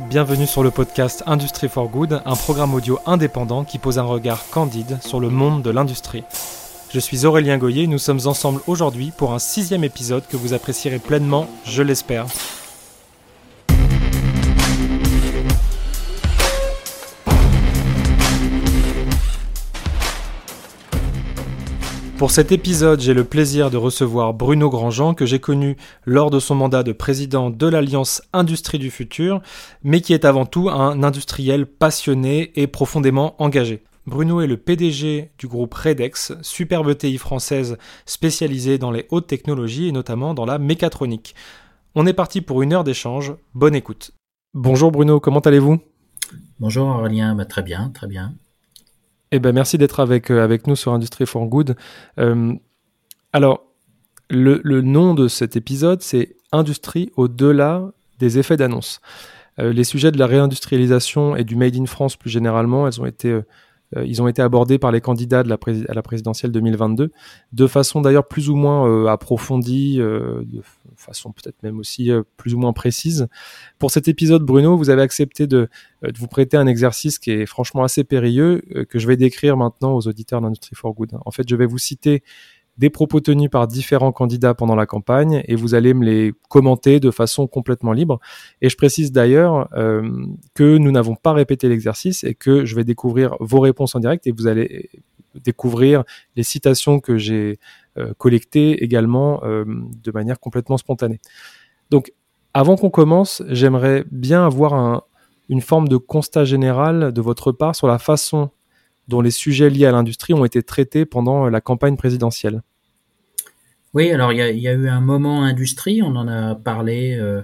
Bienvenue sur le podcast Industry for Good, un programme audio indépendant qui pose un regard candide sur le monde de l'industrie. Je suis Aurélien Goyer et nous sommes ensemble aujourd'hui pour un sixième épisode que vous apprécierez pleinement, je l'espère. Pour cet épisode, j'ai le plaisir de recevoir Bruno Grandjean, que j'ai connu lors de son mandat de président de l'Alliance Industrie du Futur, mais qui est avant tout un industriel passionné et profondément engagé. Bruno est le PDG du groupe Redex, superbe TI française spécialisée dans les hautes technologies et notamment dans la mécatronique. On est parti pour une heure d'échange, bonne écoute. Bonjour Bruno, comment allez-vous? Bonjour Aurélien, bah, très bien, très bien. Eh ben, merci d'être avec, euh, avec nous sur Industry for Good. Euh, alors, le, nom de cet épisode, c'est Industrie au-delà des effets d'annonce. Euh, les sujets de la réindustrialisation et du Made in France plus généralement, elles ont été ils ont été abordés par les candidats à la présidentielle 2022 de façon d'ailleurs plus ou moins euh, approfondie, euh, de façon peut-être même aussi plus ou moins précise. Pour cet épisode, Bruno, vous avez accepté de, de, vous prêter un exercice qui est franchement assez périlleux, que je vais décrire maintenant aux auditeurs d'Industry for Good. En fait, je vais vous citer des propos tenus par différents candidats pendant la campagne et vous allez me les commenter de façon complètement libre. Et je précise d'ailleurs euh, que nous n'avons pas répété l'exercice et que je vais découvrir vos réponses en direct et vous allez découvrir les citations que j'ai euh, collectées également euh, de manière complètement spontanée. Donc, avant qu'on commence, j'aimerais bien avoir un, une forme de constat général de votre part sur la façon dont les sujets liés à l'industrie ont été traités pendant la campagne présidentielle. Oui, alors il y a, eu un moment industrie, on en a parlé euh,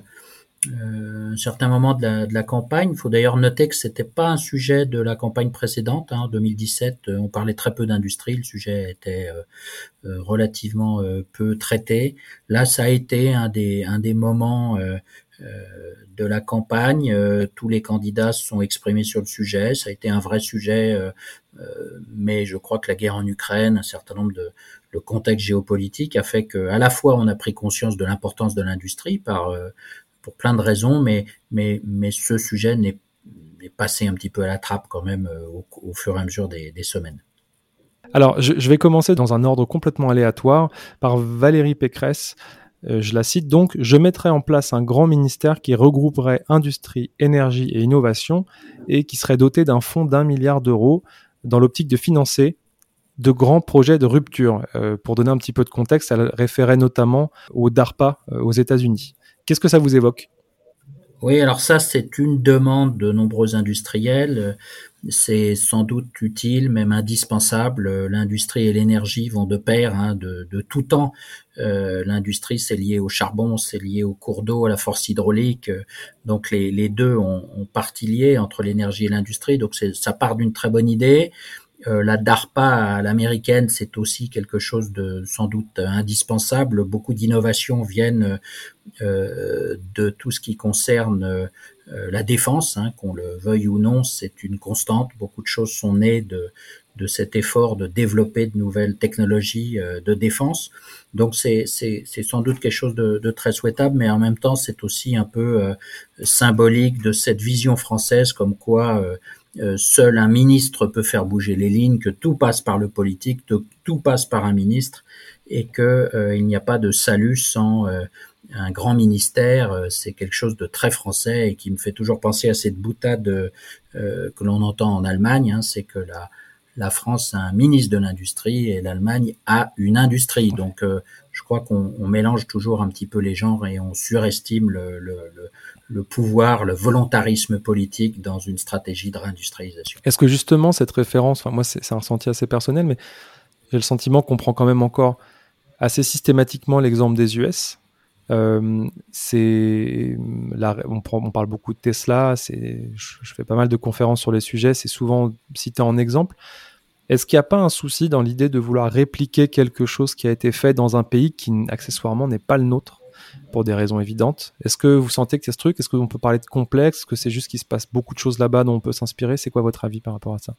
euh un certain moment de la, campagne. Il faut d'ailleurs noter que c'était pas un sujet de la campagne précédente. Hein, en 2017, euh, on parlait très peu d'industrie, le sujet était euh, relativement peu traité. Là, ça a été un des, moments de la campagne. tous les candidats se sont exprimés sur le sujet. Ça a été un vrai sujet euh, mais je crois que la guerre en Ukraine, un certain nombre de le contexte géopolitique a fait que à la fois on a pris conscience de l'importance de l'industrie par euh, pour plein de raisons, mais mais mais ce sujet n'est passé un petit peu à la trappe quand même euh, au, fur et à mesure des, semaines. Alors, je, vais commencer dans un ordre complètement aléatoire par Valérie Pécresse. je la cite donc, je mettrai en place un grand ministère qui regrouperait industrie, énergie et innovation et qui serait doté d'un fonds d'un milliard d'euros dans l'optique de financer de grands projets de rupture. Euh, pour donner un petit peu de contexte, elle référait notamment au DARPA euh, aux États-Unis. Qu'est-ce que ça vous évoque? Oui, alors ça, c'est une demande de nombreux industriels. C'est sans doute utile, même indispensable. L'industrie et l'énergie vont de pair hein, de, tout temps. Euh, L'industrie, c'est lié au charbon, c'est lié au cours d'eau, à la force hydraulique. Donc les, les deux ont, ont partie liée entre l'énergie et l'industrie. Donc ça part d'une très bonne idée. Euh, la DARPA à l'américaine, c'est aussi quelque chose de sans doute indispensable. Beaucoup d'innovations viennent euh, de tout ce qui concerne euh, la défense, hein, qu'on le veuille ou non, c'est une constante. Beaucoup de choses sont nées de, de cet effort de développer de nouvelles technologies de défense. Donc c'est sans doute quelque chose de, de, très souhaitable, mais en même temps c'est aussi un peu symbolique de cette vision française comme quoi seul un ministre peut faire bouger les lignes, que tout passe par le politique, que tout passe par un ministre, et que euh, il n'y a pas de salut sans euh, un grand ministère. C'est quelque chose de très français et qui me fait toujours penser à cette boutade que l'on entend en Allemagne. Hein, c'est que la, la France a un ministre de l'industrie et l'Allemagne a une industrie. Donc, je crois qu'on mélange toujours un petit peu les genres et on surestime le, le, le pouvoir, le volontarisme politique dans une stratégie de réindustrialisation. Est-ce que justement cette référence, enfin moi c'est un ressenti assez personnel, mais j'ai le sentiment qu'on prend quand même encore assez systématiquement l'exemple des US. Euh, c'est on, on, parle beaucoup de Tesla, je, je fais pas mal de conférences sur les sujets, c'est souvent cité en exemple. Est-ce qu'il n'y a pas un souci dans l'idée de vouloir répliquer quelque chose qui a été fait dans un pays qui accessoirement n'est pas le nôtre pour des raisons évidentes? Est-ce que vous sentez que c'est ce truc? Est-ce qu'on peut parler de complexe? Est-ce que c'est juste qu'il se passe beaucoup de choses là-bas dont on peut s'inspirer? C'est quoi votre avis par rapport à ça?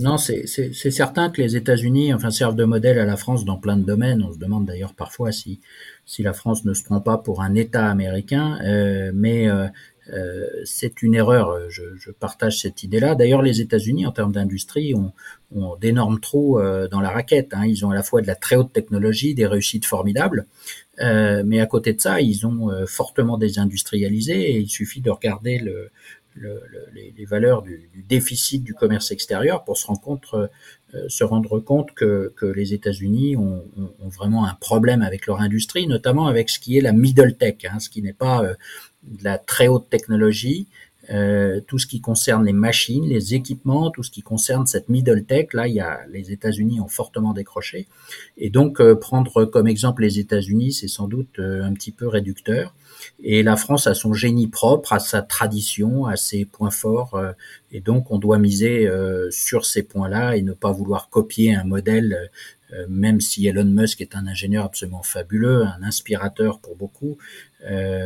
Non, c'est certain que les États-Unis enfin, servent de modèle à la France dans plein de domaines. On se demande d'ailleurs parfois si, si la France ne se prend pas pour un État américain, euh, mais euh, euh, c'est une erreur. Je, je partage cette idée-là. D'ailleurs, les États-Unis, en termes d'industrie, ont, ont d'énormes trous euh, dans la raquette. Hein. Ils ont à la fois de la très haute technologie, des réussites formidables, euh, mais à côté de ça, ils ont fortement désindustrialisé. Et il suffit de regarder le, le, les, les, valeurs du, du, déficit du commerce extérieur pour se rendre compte, euh, se rendre compte que, que les États-Unis ont, ont, ont, vraiment un problème avec leur industrie, notamment avec ce qui est la middle tech, hein, ce qui n'est pas euh, de la très haute technologie, euh, tout ce qui concerne les machines, les équipements, tout ce qui concerne cette middle tech, là, il y a, les États-Unis ont fortement décroché. Et donc, euh, prendre comme exemple les États-Unis, c'est sans doute euh, un petit peu réducteur. Et la France a son génie propre, a sa tradition, a ses points forts, euh, et donc on doit miser euh, sur ces points-là et ne pas vouloir copier un modèle, même si Elon Musk est un ingénieur absolument fabuleux, un inspirateur pour beaucoup,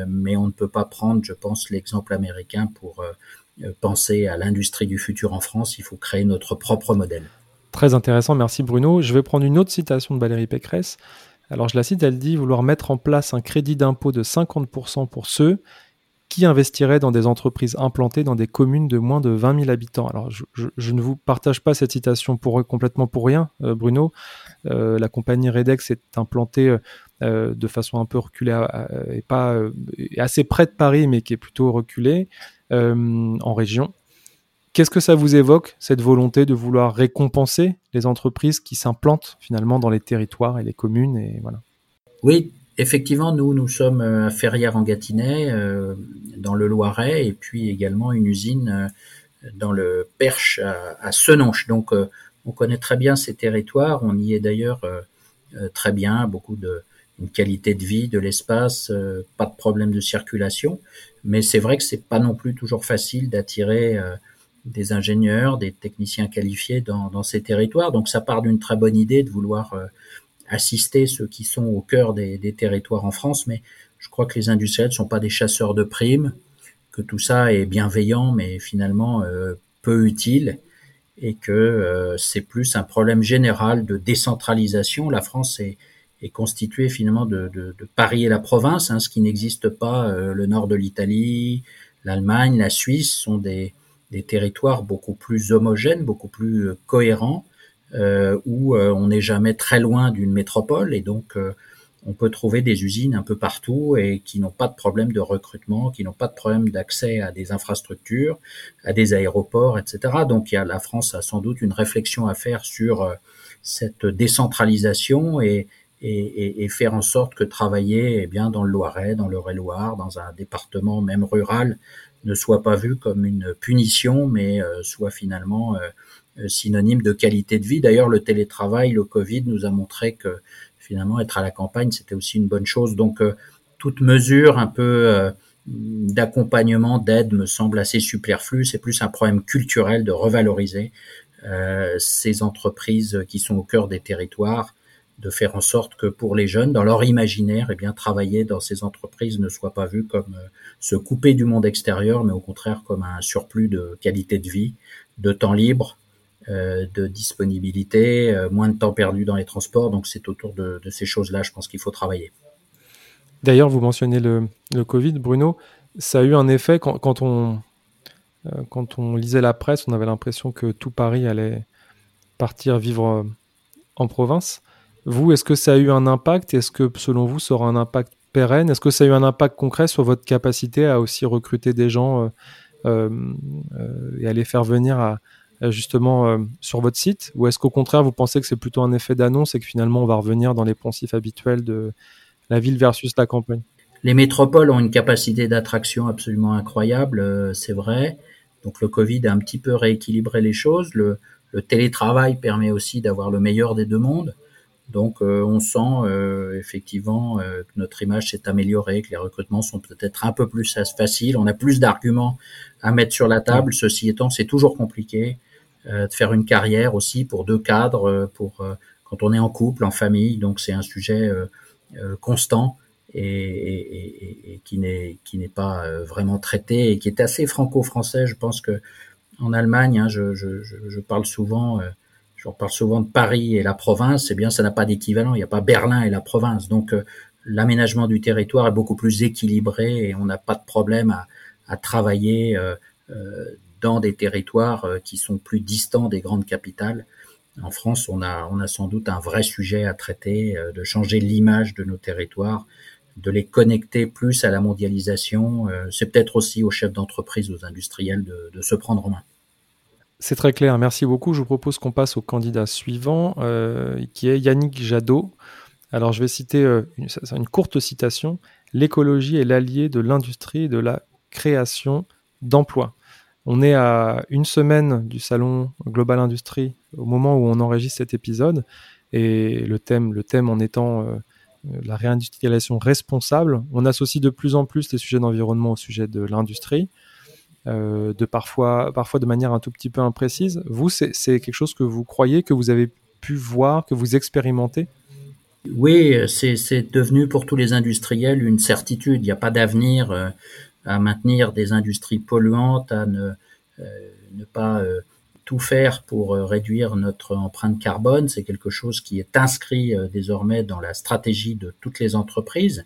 mais on ne peut pas prendre, je pense, l'exemple américain pour penser à l'industrie du futur en France. Il faut créer notre propre modèle. Très intéressant, merci Bruno. Je vais prendre une autre citation de Valérie Pécresse. Alors je la cite, elle dit vouloir mettre en place un crédit d'impôt de 50% pour ceux qui investiraient dans des entreprises implantées dans des communes de moins de 20 000 habitants? Alors je, ne vous partage pas cette citation pour complètement pour rien, euh, Bruno. Euh, la compagnie Redex est implantée euh, de façon un peu reculée et pas assez près de Paris, mais qui est plutôt reculée en région. Qu'est-ce que ça vous évoque, cette volonté de vouloir récompenser les entreprises qui s'implantent finalement dans les territoires et les communes et voilà? Oui, effectivement, nous, nous sommes à Ferrières en Gâtinais, euh, dans le Loiret, et puis également une usine euh, dans le Perche à, à Senonches. Donc, euh, on connaît très bien ces territoires. On y est d'ailleurs euh, euh, très bien, beaucoup de une qualité de vie, de l'espace, euh, pas de problème de circulation. Mais c'est vrai que c'est pas non plus toujours facile d'attirer des ingénieurs, des techniciens qualifiés dans, ces territoires. Donc ça part d'une très bonne idée de vouloir euh, assister ceux qui sont au cœur des, territoires en France, mais je crois que les industriels ne sont pas des chasseurs de primes, que tout ça est bienveillant, mais finalement euh, peu utile, et que euh, c'est plus un problème général de décentralisation. La France est, est constituée finalement de, de, de, Paris et la province, hein, ce qui n'existe pas. Euh, le nord de l'Italie, l'Allemagne, la Suisse sont des des territoires beaucoup plus homogènes, beaucoup plus euh, cohérents, où euh, on n'est jamais très loin d'une métropole et donc euh, on peut trouver des usines un peu partout et qui n'ont pas de problème de recrutement, qui n'ont pas de problème d'accès à des infrastructures, à des aéroports, etc. Donc y a, la France a sans doute une réflexion à faire sur euh, cette décentralisation et, et, et, faire en sorte que travailler eh bien dans le Loiret, dans le Loire, dans un département même rural, ne soit pas vu comme une punition, mais euh, soit finalement euh, synonyme de qualité de vie. D'ailleurs, le télétravail, le Covid nous a montré que finalement être à la campagne, c'était aussi une bonne chose. Donc, euh, toute mesure un peu d'accompagnement, d'aide me semble assez superflue. C'est plus un problème culturel de revaloriser euh, ces entreprises qui sont au cœur des territoires de faire en sorte que pour les jeunes, dans leur imaginaire, eh bien, travailler dans ces entreprises ne soit pas vu comme euh, se couper du monde extérieur, mais au contraire comme un surplus de qualité de vie, de temps libre, euh, de disponibilité, euh, moins de temps perdu dans les transports. Donc c'est autour de, ces choses-là, je pense qu'il faut travailler. D'ailleurs, vous mentionnez le, Covid, Bruno. Ça a eu un effet quand, on, euh, quand on lisait la presse, on avait l'impression que tout Paris allait partir vivre en province. Vous, est-ce que ça a eu un impact? Est-ce que, selon vous, ça aura un impact pérenne? Est-ce que ça a eu un impact concret sur votre capacité à aussi recruter des gens euh, euh, et à les faire venir à justement euh, sur votre site Ou est-ce qu'au contraire, vous pensez que c'est plutôt un effet d'annonce et que finalement, on va revenir dans les poncifs habituels de la ville versus la campagne? Les métropoles ont une capacité d'attraction absolument incroyable, euh, c'est vrai. Donc le Covid a un petit peu rééquilibré les choses. Le, le télétravail permet aussi d'avoir le meilleur des deux mondes. Donc euh, on sent euh, effectivement euh, que notre image s'est améliorée, que les recrutements sont peut-être un peu plus faciles, on a plus d'arguments à mettre sur la table. Ceci étant, c'est toujours compliqué de faire une carrière aussi pour deux cadres, pour quand on est en couple, en famille. Donc c'est un sujet constant et, et, et qui n'est qui n'est pas vraiment traité et qui est assez franco-français. Je pense que en Allemagne, hein, je, je, je, parle souvent, euh, je parle souvent de Paris et la province. Eh bien, ça n'a pas d'équivalent. Il n'y a pas Berlin et la province. Donc, euh, l'aménagement du territoire est beaucoup plus équilibré et on n'a pas de problème à, à travailler euh, dans des territoires qui sont plus distants des grandes capitales. En France, on a, sans doute un vrai sujet à traiter, de changer l'image de nos territoires, de les connecter plus à la mondialisation. Euh, c'est peut-être aussi aux chefs d'entreprise, aux industriels de, se prendre en main. C'est très clair, merci beaucoup. Je vous propose qu'on passe au candidat suivant, euh, qui est Yannick Jadot. Alors je vais citer euh, une, courte citation. L'écologie est l'allié de l'industrie et de la création d'emplois. On est à une semaine du salon Global Industrie au moment où on enregistre cet épisode et le thème, le thème en étant euh, la réindustrialisation responsable. On associe de plus en plus les sujets d'environnement au sujet de l'industrie, euh, de parfois, parfois de manière un tout petit peu imprécise. Vous, c'est quelque chose que vous croyez, que vous avez pu voir, que vous expérimentez? Oui, c'est devenu pour tous les industriels une certitude. Il n'y a pas d'avenir euh, à maintenir des industries polluantes, à ne, ne pas tout faire pour euh, réduire notre empreinte carbone. C'est quelque chose qui est inscrit euh, désormais dans la stratégie de toutes les entreprises.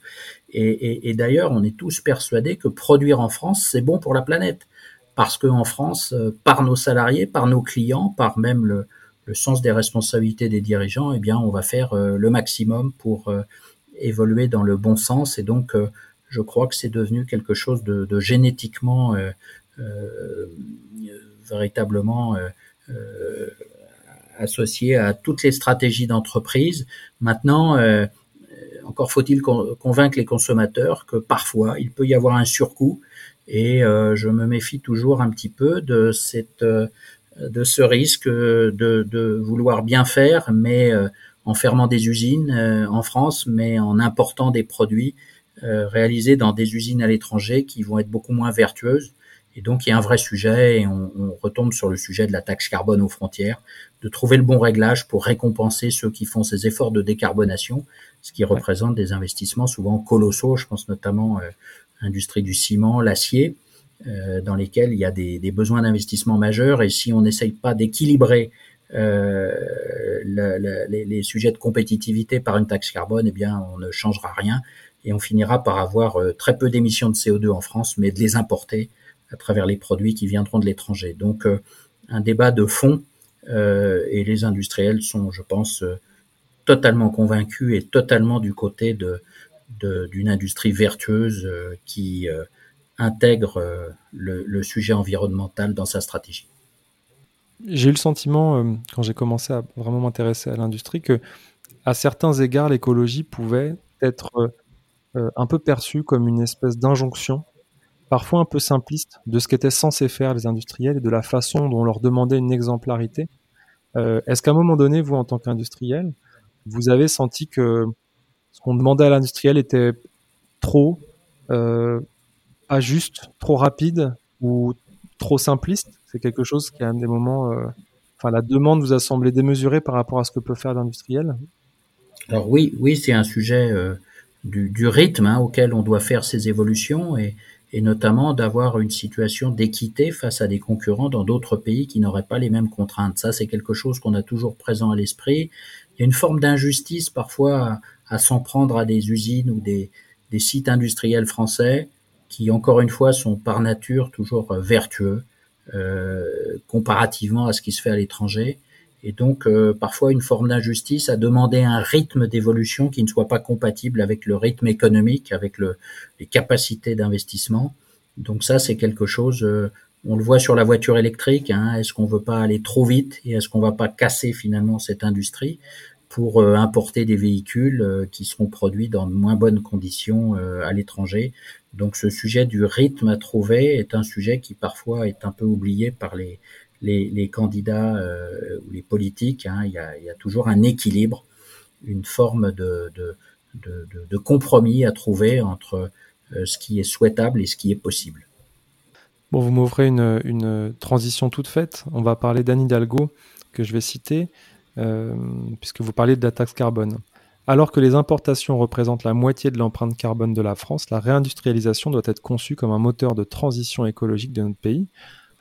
Et, d'ailleurs, on est tous persuadés que produire en France, c'est bon pour la planète. Parce qu'en France, euh, par nos salariés, par nos clients, par même le, sens des responsabilités des dirigeants, eh bien, on va faire le maximum pour évoluer dans le bon sens. Et donc, je crois que c'est devenu quelque chose de, génétiquement véritablement euh, euh, associé à toutes les stratégies d'entreprise. Maintenant, euh, encore faut-il convaincre les consommateurs que parfois il peut y avoir un surcoût et je me méfie toujours un petit peu de cette de ce risque de, de vouloir bien faire, mais en fermant des usines en France, mais en important des produits réalisés dans des usines à l'étranger qui vont être beaucoup moins vertueuses et donc, il y a un vrai sujet et on, retombe sur le sujet de la taxe carbone aux frontières, de trouver le bon réglage pour récompenser ceux qui font ces efforts de décarbonation, ce qui représente des investissements souvent colossaux. Je pense notamment euh, l'industrie du ciment, l'acier, euh, dans lesquels il y a des, besoins d'investissement majeurs. Et si on n'essaye pas d'équilibrer euh, les, sujets de compétitivité par une taxe carbone, eh bien, on ne changera rien et on finira par avoir très peu d'émissions de CO2 en France, mais de les importer à travers les produits qui viendront de l'étranger. Donc euh, un débat de fond euh, et les industriels sont, je pense, euh, totalement convaincus et totalement du côté de d'une industrie vertueuse qui intègre le, sujet environnemental dans sa stratégie. J'ai eu le sentiment, quand j'ai commencé à vraiment m'intéresser à l'industrie, que à certains égards, l'écologie pouvait être un peu perçue comme une espèce d'injonction parfois un peu simpliste de ce qu'étaient censés faire les industriels et de la façon dont on leur demandait une exemplarité. Euh, est-ce qu'à un moment donné, vous, en tant qu'industriel, vous avez senti que ce qu'on demandait à l'industriel était trop, euh, juste, trop rapide ou trop simpliste? C'est quelque chose qui, à des moments, euh, enfin, la demande vous a semblé démesurée par rapport à ce que peut faire l'industriel? Alors oui, oui, c'est un sujet du, rythme hein, auquel on doit faire ces évolutions et, notamment d'avoir une situation d'équité face à des concurrents dans d'autres pays qui n'auraient pas les mêmes contraintes. Ça, c'est quelque chose qu'on a toujours présent à l'esprit. Il y a une forme d'injustice parfois à, s'en prendre à des usines ou des, des, sites industriels français qui, encore une fois, sont par nature toujours vertueux euh, comparativement à ce qui se fait à l'étranger et donc euh, parfois une forme d'injustice à demander un rythme d'évolution qui ne soit pas compatible avec le rythme économique, avec le, les capacités d'investissement. Donc ça, c'est quelque chose, euh, on le voit sur la voiture électrique, hein, est-ce qu'on veut pas aller trop vite et est-ce qu'on va pas casser finalement cette industrie pour euh, importer des véhicules qui seront produits dans de moins bonnes conditions à l'étranger? Donc ce sujet du rythme à trouver est un sujet qui parfois est un peu oublié par les, les, candidats euh, ou les politiques, hein, il, y a, toujours un équilibre, une forme de, compromis à trouver entre euh, ce qui est souhaitable et ce qui est possible. Bon, vous m'ouvrez une, transition toute faite. On va parler d'Anne Hidalgo, que je vais citer, euh, puisque vous parlez de la taxe carbone. Alors que les importations représentent la moitié de l'empreinte carbone de la France, la réindustrialisation doit être conçue comme un moteur de transition écologique de notre pays.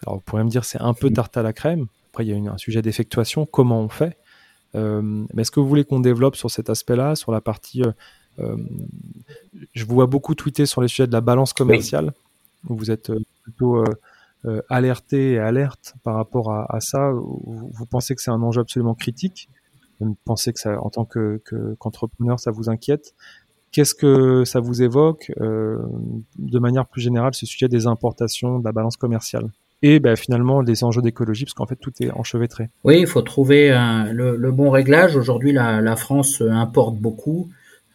Alors vous pourriez me dire c'est un peu tarte à la crème. Après il y a un sujet d'effectuation, comment on fait. mais est-ce que vous voulez qu'on développe sur cet aspect-là, sur la partie je vous vois beaucoup tweeter sur les sujets de la balance commerciale. Vous êtes plutôt euh, alerté et alerte par rapport à, ça. Vous, pensez que c'est un enjeu absolument critique? Vous pensez que ça, en tant que qu'entrepreneur, ça vous inquiète? Qu'est-ce que ça vous évoque? Euh, de manière plus générale ce sujet des importations, de la balance commerciale et ben, finalement des enjeux d'écologie, parce qu'en fait tout est enchevêtré. Oui, il faut trouver le, bon réglage. Aujourd'hui, la, France importe beaucoup.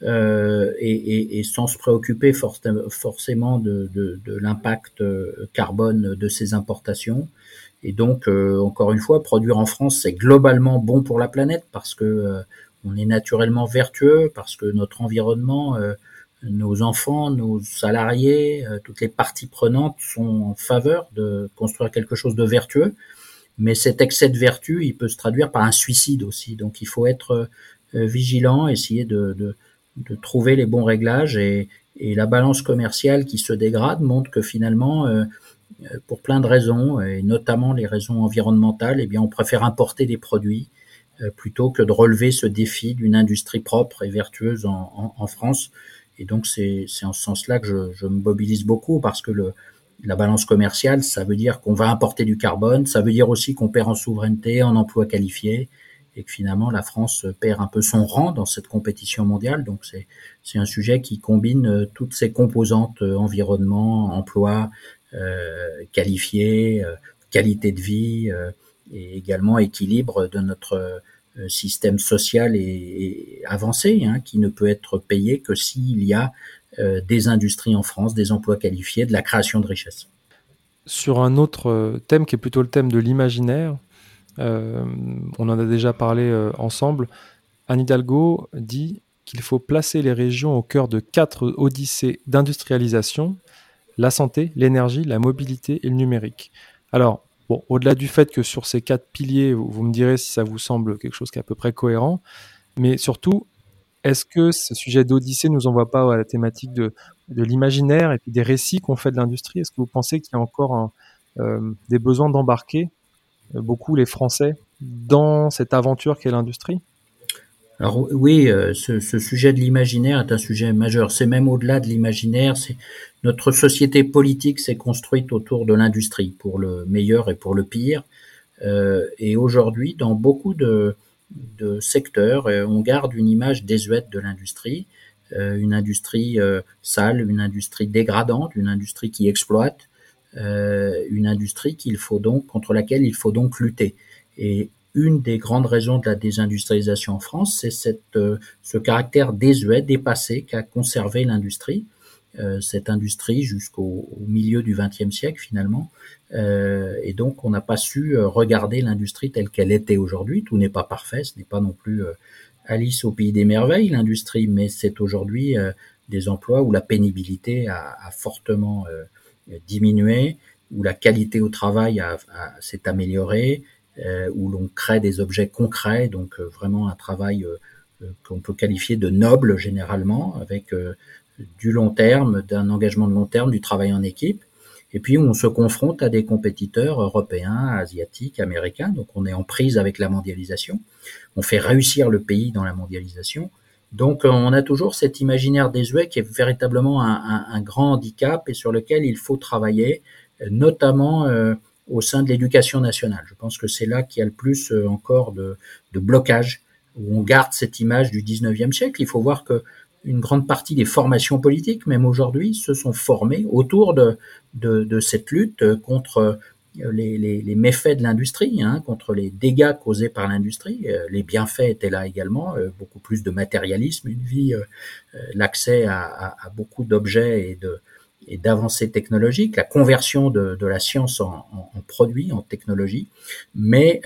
Euh, et, sans se préoccuper forcément de, l'impact euh, carbone de ces importations. Et donc, euh, encore une fois, produire en France, c'est globalement bon pour la planète parce que on est naturellement vertueux, parce que notre environnement, nos enfants, nos salariés, toutes les parties prenantes sont en faveur de construire quelque chose de vertueux. Mais cet excès de vertu, il peut se traduire par un suicide aussi. Donc, il faut être vigilant, essayer de, trouver les bons réglages et, la balance commerciale qui se dégrade montre que finalement, euh, euh, pour plein de raisons, et notamment les raisons environnementales, eh bien, on préfère importer des produits euh, plutôt que de relever ce défi d'une industrie propre et vertueuse en France. Et donc, c'est en ce sens-là que je, je, me mobilise beaucoup parce que le, la balance commerciale, ça veut dire qu'on va importer du carbone, ça veut dire aussi qu'on perd en souveraineté, en emploi qualifié, et que finalement la France perd un peu son rang dans cette compétition mondiale. Donc c'est un sujet qui combine euh, toutes ces composantes euh, environnement, emploi, euh, qualifié, euh, qualité de vie et également équilibre de notre système social et, avancé, hein, qui ne peut être payé que s'il y a des industries en France, des emplois qualifiés, de la création de richesses. Sur un autre thème qui est plutôt le thème de l'imaginaire, euh, on en a déjà parlé euh, ensemble. Anne Hidalgo dit qu'il faut placer les régions au cœur de quatre odyssées d'industrialisation la santé, l'énergie, la mobilité et le numérique. Alors, bon, au-delà du fait que sur ces quatre piliers, vous, me direz si ça vous semble quelque chose qui est à peu près cohérent, mais surtout, est-ce que ce sujet d'odyssée nous envoie pas à la thématique de, l'imaginaire et puis des récits qu'on fait de l'industrie? Est-ce que vous pensez qu'il y a encore euh, des besoins d'embarquer beaucoup les Français dans cette aventure qu'est l'industrie? Alors oui, euh, ce, sujet de l'imaginaire est un sujet majeur. C'est même au-delà de l'imaginaire. C'est notre société politique s'est construite autour de l'industrie, pour le meilleur et pour le pire. Euh, et aujourd'hui, dans beaucoup de, secteurs, euh, on garde une image désuète de l'industrie, une industrie sale, une industrie dégradante, une industrie qui exploite, une industrie qu'il faut donc contre laquelle il faut donc lutter. Une des grandes raisons de la désindustrialisation en France, c'est cette, euh, ce caractère désuet, dépassé qu'a conservé l'industrie, euh, cette industrie jusqu'au milieu du XXe siècle finalement. Euh, et donc on n'a pas su regarder l'industrie telle qu'elle était aujourd'hui. Tout n'est pas parfait, ce n'est pas non plus Alice au pays des merveilles, l'industrie, mais c'est aujourd'hui des emplois où la pénibilité a, a fortement diminué, où la qualité au travail s'est améliorée, où l'on crée des objets concrets, donc euh, vraiment un travail euh, qu'on peut qualifier de noble généralement, avec du long terme, d'un engagement de long terme, du travail en équipe. Et puis on se confronte à des compétiteurs européens, asiatiques, américains, donc on est en prise avec la mondialisation. On fait réussir le pays dans la mondialisation. Donc on a toujours cet imaginaire désuet qui est véritablement un, grand handicap et sur lequel il faut travailler, notamment euh, au sein de l'éducation nationale. Je pense que c'est là qu'il y a le plus euh, encore de, blocage, où on garde cette image du 19e siècle. Il faut voir que une grande partie des formations politiques, même aujourd'hui, se sont formées autour de, de cette lutte contre les, les, méfaits de l'industrie, hein, contre les dégâts causés par l'industrie. Euh, les bienfaits étaient là également, euh, beaucoup plus de matérialisme, une vie, euh, l'accès à, beaucoup d'objets et de et d'avancées technologiques, la conversion de, de la science en, en, en, produit, en technologie, mais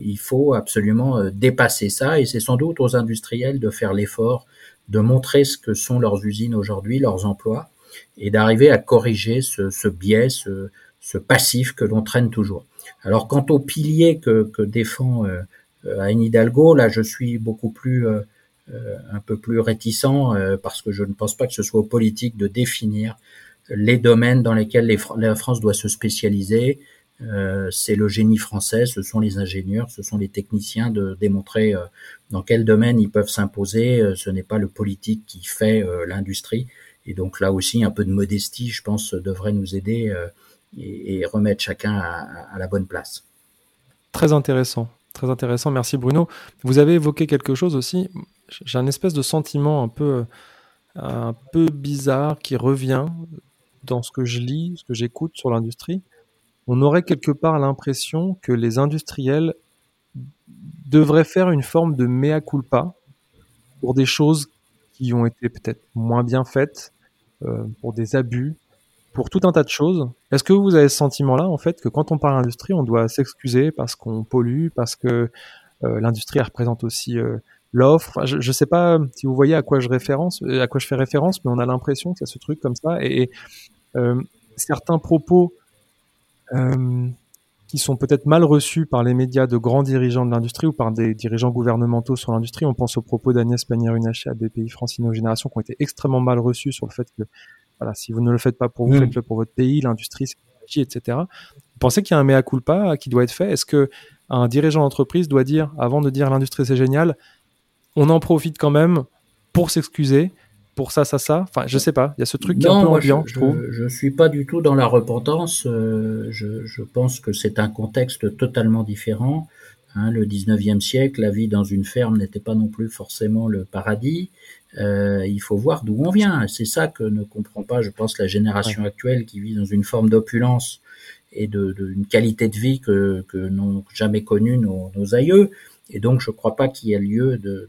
il faut absolument dépasser ça et c'est sans doute aux industriels de faire l'effort de montrer ce que sont leurs usines aujourd'hui, leurs emplois, et d'arriver à corriger ce, ce biais, ce, ce passif que l'on traîne toujours. Alors quant au pilier que, que défend euh, euh, Anne Hidalgo, là je suis beaucoup plus euh, un peu plus réticent parce que je ne pense pas que ce soit aux politiques de définir les domaines dans lesquels la France doit se spécialiser. Euh, c'est le génie français, ce sont les ingénieurs, ce sont les techniciens de démontrer euh, dans quel domaine ils peuvent s'imposer. Euh, ce n'est pas le politique qui fait l'industrie. Et donc là aussi, un peu de modestie, je pense, devrait nous aider et, et, remettre chacun à, à, la bonne place. Très intéressant, très intéressant. Merci Bruno. Vous avez évoqué quelque chose aussi. J'ai un espèce de sentiment un peu, un peu bizarre qui revient dans ce que je lis, ce que j'écoute sur l'industrie on aurait quelque part l'impression que les industriels devraient faire une forme de mea culpa pour des choses qui ont été peut-être moins bien faites, euh, pour des abus, pour tout un tas de choses. Est-ce que vous avez ce sentiment-là, en fait, que quand on parle d'industrie, on doit s'excuser parce qu'on pollue, parce que euh, l'industrie représente aussi euh, l'offre. je ne sais pas si vous voyez à quoi je référence, à quoi je fais référence, mais on a l'impression qu'il y a ce truc comme ça. et certains propos euh, qui sont peut-être mal reçus par les médias de grands dirigeants de l'industrie ou par des dirigeants gouvernementaux sur l'industrie. On pense aux propos d'Agnès Pannier-Runacher à BPI France Génération qui ont été extrêmement mal reçus sur le fait que voilà, si vous ne le faites pas pour vous, mmh. faites-le pour votre pays, l'industrie, etc. Vous pensez qu'il y a un mea culpa qui doit être fait? Est-ce que un dirigeant d'entreprise doit dire, avant de dire l'industrie c'est génial, on en profite quand même pour s'excuser pour ça, ça, ça. Enfin, je sais pas. Il y a ce truc qui est un peu ambiant, je, je, trouve. Je, suis pas du tout dans la repentance. Euh, je, je, pense que c'est un contexte totalement différent. Hein, le 19e siècle, la vie dans une ferme n'était pas non plus forcément le paradis. Euh, il faut voir d'où on vient. C'est ça que ne comprend pas, je pense, la génération actuelle qui vit dans une forme d'opulence et de, de, qualité de vie que, que n'ont jamais connue nos, nos, aïeux. Et donc, je ne crois pas qu'il y ait lieu de,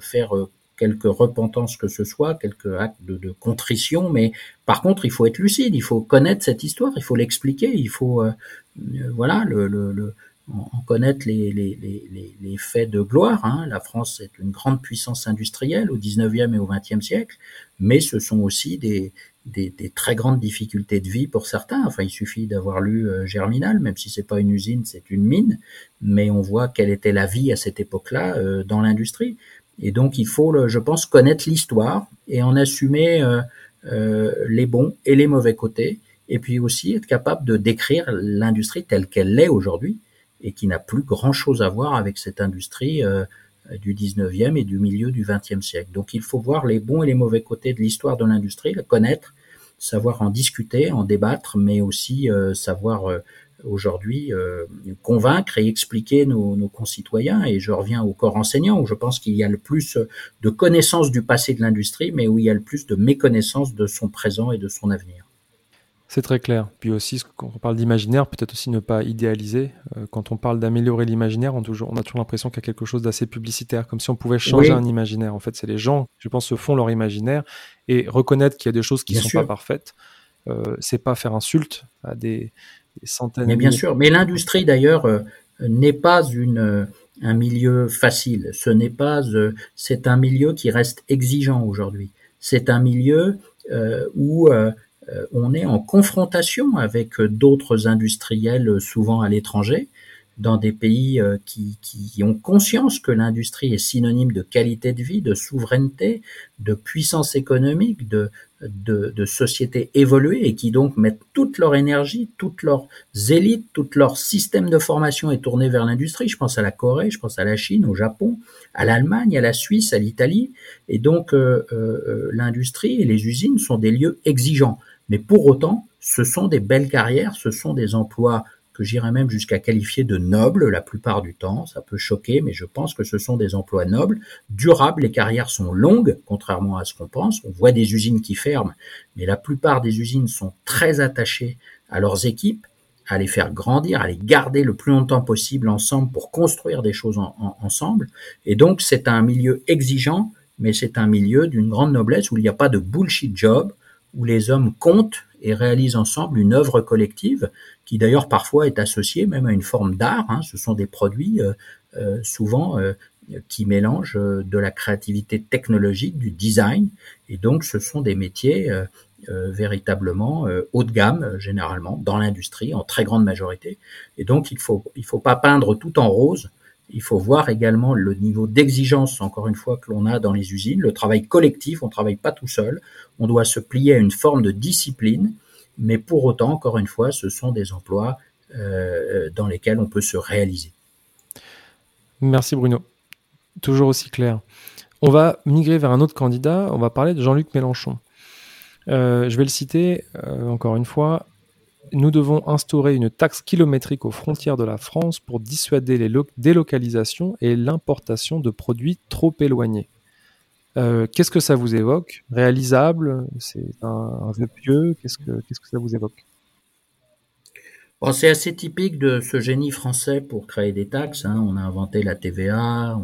faire euh, quelque repentance que ce soit, quelques actes de, contrition, mais par contre, il faut être lucide, il faut connaître cette histoire, il faut l'expliquer, il faut, euh, euh, voilà, le, le, en connaître les, faits de gloire. Hein. La France est une grande puissance industrielle au 19e et au 20e siècle, mais ce sont aussi des, des, très grandes difficultés de vie pour certains. Enfin, il suffit d'avoir lu euh, Germinal, même si c'est pas une usine, c'est une mine, mais on voit quelle était la vie à cette époque-là dans l'industrie. Et donc, il faut, je pense, connaître l'histoire et en assumer euh, euh, les bons et les mauvais côtés, et puis aussi être capable de décrire l'industrie telle qu'elle l'est aujourd'hui et qui n'a plus grand-chose à voir avec cette industrie euh, du 19e et du milieu du 20e siècle. Donc, il faut voir les bons et les mauvais côtés de l'histoire de l'industrie, la connaître, savoir en discuter, en débattre, mais aussi savoir aujourd'hui euh, convaincre et expliquer nos, nos, concitoyens. Et je reviens au corps enseignant, où je pense qu'il y a le plus de connaissances du passé de l'industrie, mais où il y a le plus de méconnaissance de son présent et de son avenir. C'est très clair. Puis aussi, quand on parle d'imaginaire, peut-être aussi ne pas idéaliser. Euh, quand on parle d'améliorer l'imaginaire, on, on, a toujours l'impression qu'il y a quelque chose d'assez publicitaire, comme si on pouvait changer un imaginaire. En fait, c'est les gens, je pense, se font leur imaginaire et reconnaître qu'il y a des choses qui ne sont pas parfaites. Euh, c'est pas faire insulte à des, mais bien sûr, mais l'industrie d'ailleurs euh, n'est pas une euh, un milieu facile. Ce n'est pas, c'est un milieu qui reste exigeant aujourd'hui. C'est un milieu où on est en confrontation avec d'autres industriels, souvent à l'étranger, dans des pays qui, qui ont conscience que l'industrie est synonyme de qualité de vie, de souveraineté, de puissance économique, de, de, de, et qui donc mettent toute leur énergie, toutes leurs élites, tout leur système de formation est tourné vers l'industrie. Je pense à la Corée, je pense à la Chine, au Japon, à l'Allemagne, à la Suisse, à l'Italie. Et donc euh, euh, l'industrie et les usines sont des lieux exigeants. Mais pour autant, ce sont des belles carrières, ce sont des emplois que j'irais même jusqu'à qualifier de nobles la plupart du temps. Ça peut choquer, mais je pense que ce sont des emplois nobles, durables. Les carrières sont longues, contrairement à ce qu'on pense. On voit des usines qui ferment, mais la plupart des usines sont très attachées à leurs équipes, à les faire grandir, à les garder le plus longtemps possible ensemble pour construire des choses ensemble. Et donc, c'est un milieu exigeant, mais c'est un milieu d'une grande noblesse où il n'y a pas de bullshit job, où les hommes comptent et réalisent ensemble une œuvre collective qui d'ailleurs parfois est associée même à une forme d'art. Hein. Ce sont des produits euh, euh, souvent euh, qui mélangent de la créativité technologique, du design, et donc ce sont des métiers véritablement haut de gamme généralement dans l'industrie en très grande majorité. Et donc il faut il faut pas peindre tout en rose. Il faut voir également le niveau d'exigence, encore une fois, que l'on a dans les usines, le travail collectif, on ne travaille pas tout seul, on doit se plier à une forme de discipline, mais pour autant, encore une fois, ce sont des emplois euh, dans lesquels on peut se réaliser. Merci Bruno. Toujours aussi clair. On va migrer vers un autre candidat, on va parler de Jean-Luc Mélenchon. Euh, je vais le citer euh, encore une fois nous devons instaurer une taxe kilométrique aux frontières de la France pour dissuader les délocalisations et l'importation de produits trop éloignés. Euh, qu'est-ce que ça vous évoque? Réalisable? C'est un, vœu pieux? Qu'est-ce que qu'est-ce que ça vous évoque? C'est assez typique de ce génie français pour créer des taxes. Hein. On a inventé la TVA,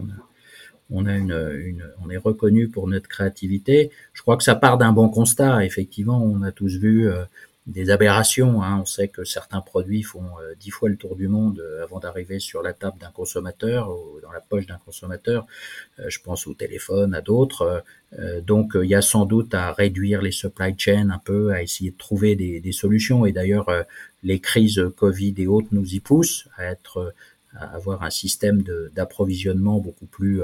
on est reconnu pour notre créativité. Je crois que ça part d'un bon constat. Effectivement, on a tous vu euh, des aberrations. Hein. On sait que certains produits font euh, dix fois le tour du monde euh, avant d'arriver sur la table d'un consommateur ou dans la poche d'un consommateur. Euh, je pense au téléphone, à d'autres. donc il y a sans doute à réduire les supply chains un peu, à essayer de trouver des, des solutions. Et d'ailleurs, les crises Covid et autres nous y poussent à être à avoir un système d'approvisionnement beaucoup plus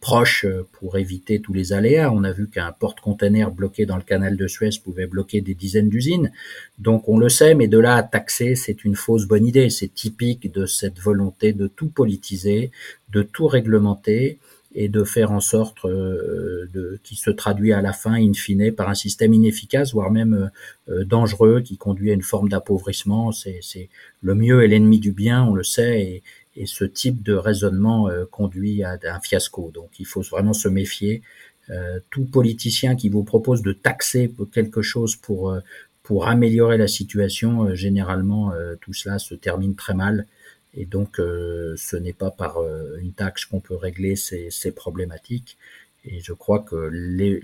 proche euh, pour éviter tous les aléas. On a vu qu'un porte-container bloqué dans le canal de Suez pouvait bloquer des dizaines d'usines. Donc on le sait, mais de là à taxer, c'est une fausse bonne idée. C'est typique de cette volonté de tout politiser, de tout réglementer et de faire en sorte euh, de, qui se traduit à la fin, in fine, par un système inefficace, voire même dangereux, qui conduit à une forme d'appauvrissement. C'est le mieux est l'ennemi du bien, on le sait, et ce type de raisonnement euh, conduit à un fiasco. Donc il faut vraiment se méfier. Euh, tout politicien qui vous propose de taxer quelque chose pour euh, pour améliorer la situation, généralement tout cela se termine très mal. Et donc ce n'est pas par une taxe qu'on peut régler ces, ces problématiques. Et je crois que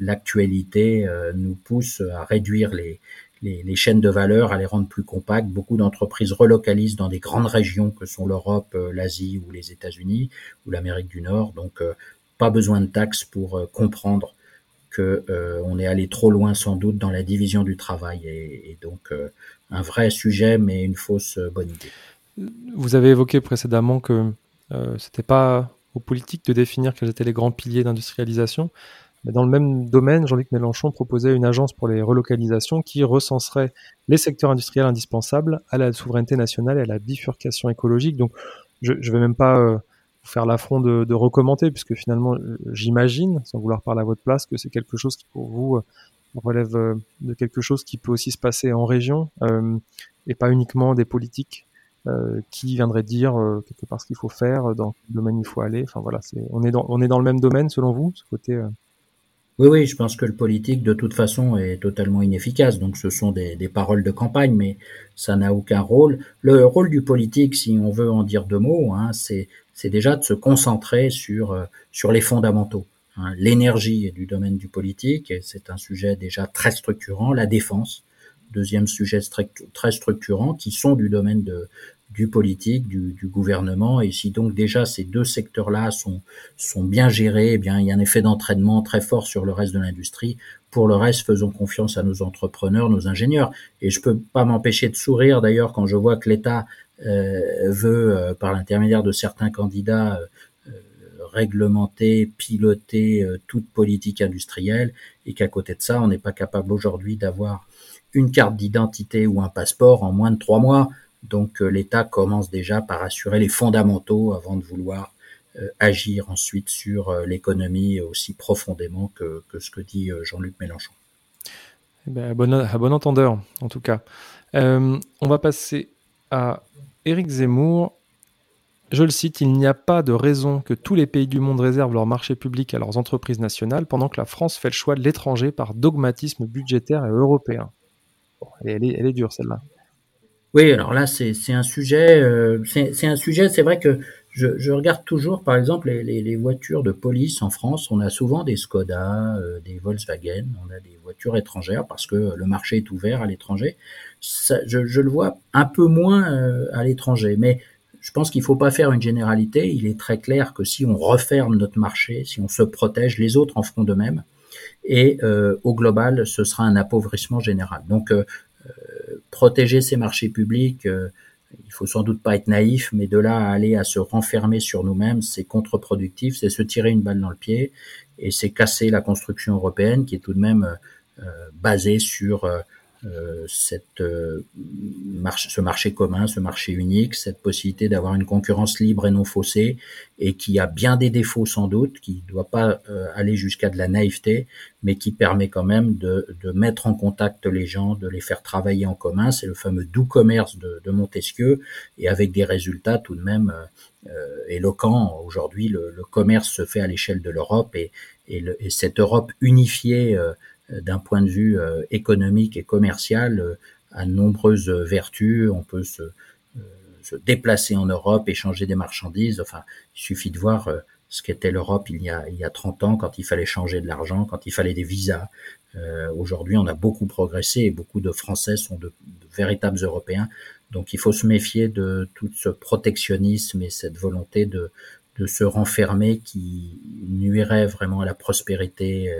l'actualité nous pousse à réduire les, les, chaînes de valeur, à les rendre plus compactes. Beaucoup d'entreprises relocalisent dans des grandes régions que sont l'Europe, euh, l'Asie ou les États-Unis ou l'Amérique du Nord. Donc, euh, pas besoin de taxes pour euh, comprendre que on est allé trop loin sans doute dans la division du travail et, donc un vrai sujet mais une fausse bonne idée. Vous avez évoqué précédemment que c'était pas aux politiques de définir quels étaient les grands piliers d'industrialisation. Mais dans le même domaine, Jean-Luc Mélenchon proposait une agence pour les relocalisations qui recenserait les secteurs industriels indispensables à la souveraineté nationale et à la bifurcation écologique. Donc, je ne vais même pas euh, faire l'affront de, de, recommenter, puisque finalement, euh, j'imagine, sans vouloir parler à votre place, que c'est quelque chose qui pour vous euh, relève de quelque chose qui peut aussi se passer en région, et pas uniquement des politiques qui viendraient dire quelque part ce qu'il faut faire, dans quel domaine il faut aller. Enfin voilà, c'est on est dans on est dans le même domaine selon vous, ce côté oui, oui, je pense que le politique, de toute façon, est totalement inefficace. Donc, ce sont des, des paroles de campagne, mais ça n'a aucun rôle. Le rôle du politique, si on veut en dire deux mots, hein, c'est, déjà de se concentrer sur, euh, sur les fondamentaux. Hein. L'énergie est du domaine du politique, c'est un sujet déjà très structurant. La défense, deuxième sujet très structurant, qui sont du domaine de, du politique, du, du, gouvernement. Et si donc déjà ces deux secteurs-là sont, sont bien gérés, eh bien il y a un effet d'entraînement très fort sur le reste de l'industrie. Pour le reste, faisons confiance à nos entrepreneurs, nos ingénieurs. Et je peux pas m'empêcher de sourire d'ailleurs quand je vois que l'État euh, veut, euh, par l'intermédiaire de certains candidats, euh, réglementer, piloter toute politique industrielle, et qu'à côté de ça, on n'est pas capable aujourd'hui d'avoir une carte d'identité ou un passeport en moins de trois mois. Donc euh, l'État commence déjà par assurer les fondamentaux avant de vouloir euh, agir ensuite sur euh, l'économie aussi profondément que, ce que dit Jean-Luc Mélenchon. Eh ben, à, bon, entendeur, en tout cas. on va passer à Éric Zemmour. Je le cite, il n'y a pas de raison que tous les pays du monde réservent leur marché public à leurs entreprises nationales pendant que la France fait le choix de l'étranger par dogmatisme budgétaire et européen. elle, est, elle est dure celle-là. Oui, alors là, c'est un sujet, euh, c'est un sujet, c'est vrai que je, je, regarde toujours, par exemple, les, les, les, voitures de police en France. On a souvent des Skoda, euh, des Volkswagen, on a des voitures étrangères parce que le marché est ouvert à l'étranger. Je, je, le vois un peu moins euh, à l'étranger, mais je pense qu'il faut pas faire une généralité. Il est très clair que si on referme notre marché, si on se protège, les autres en feront de même. Et au global, ce sera un appauvrissement général. Donc, protéger ces marchés publics, euh, il faut sans doute pas être naïf, mais de là à aller à se renfermer sur nous-mêmes, c'est contre-productif, c'est se tirer une balle dans le pied et c'est casser la construction européenne qui est tout de même basée sur euh, cette, euh, marche, ce marché commun, ce marché unique, cette possibilité d'avoir une concurrence libre et non faussée, et qui a bien des défauts sans doute, qui ne doit pas euh, aller jusqu'à de la naïveté, mais qui permet quand même de, de, mettre en contact les gens, de les faire travailler en commun. C'est le fameux doux commerce de, de, Montesquieu, et avec des résultats tout de même éloquents. Aujourd'hui, le, le, commerce se fait à l'échelle de l'Europe, et, et, cette Europe unifiée euh, d'un point de vue euh, économique et commercial euh, a nombreuses vertus. On peut se, se, déplacer en Europe, échanger des marchandises. Enfin, il suffit de voir ce qu'était l'Europe il y a il y a 30 ans quand il fallait changer de l'argent, quand il fallait des visas. Euh, Aujourd'hui, on a beaucoup progressé et beaucoup de Français sont de, de, véritables Européens. Donc, il faut se méfier de tout ce protectionnisme et cette volonté de, de se renfermer qui nuirait vraiment à la prospérité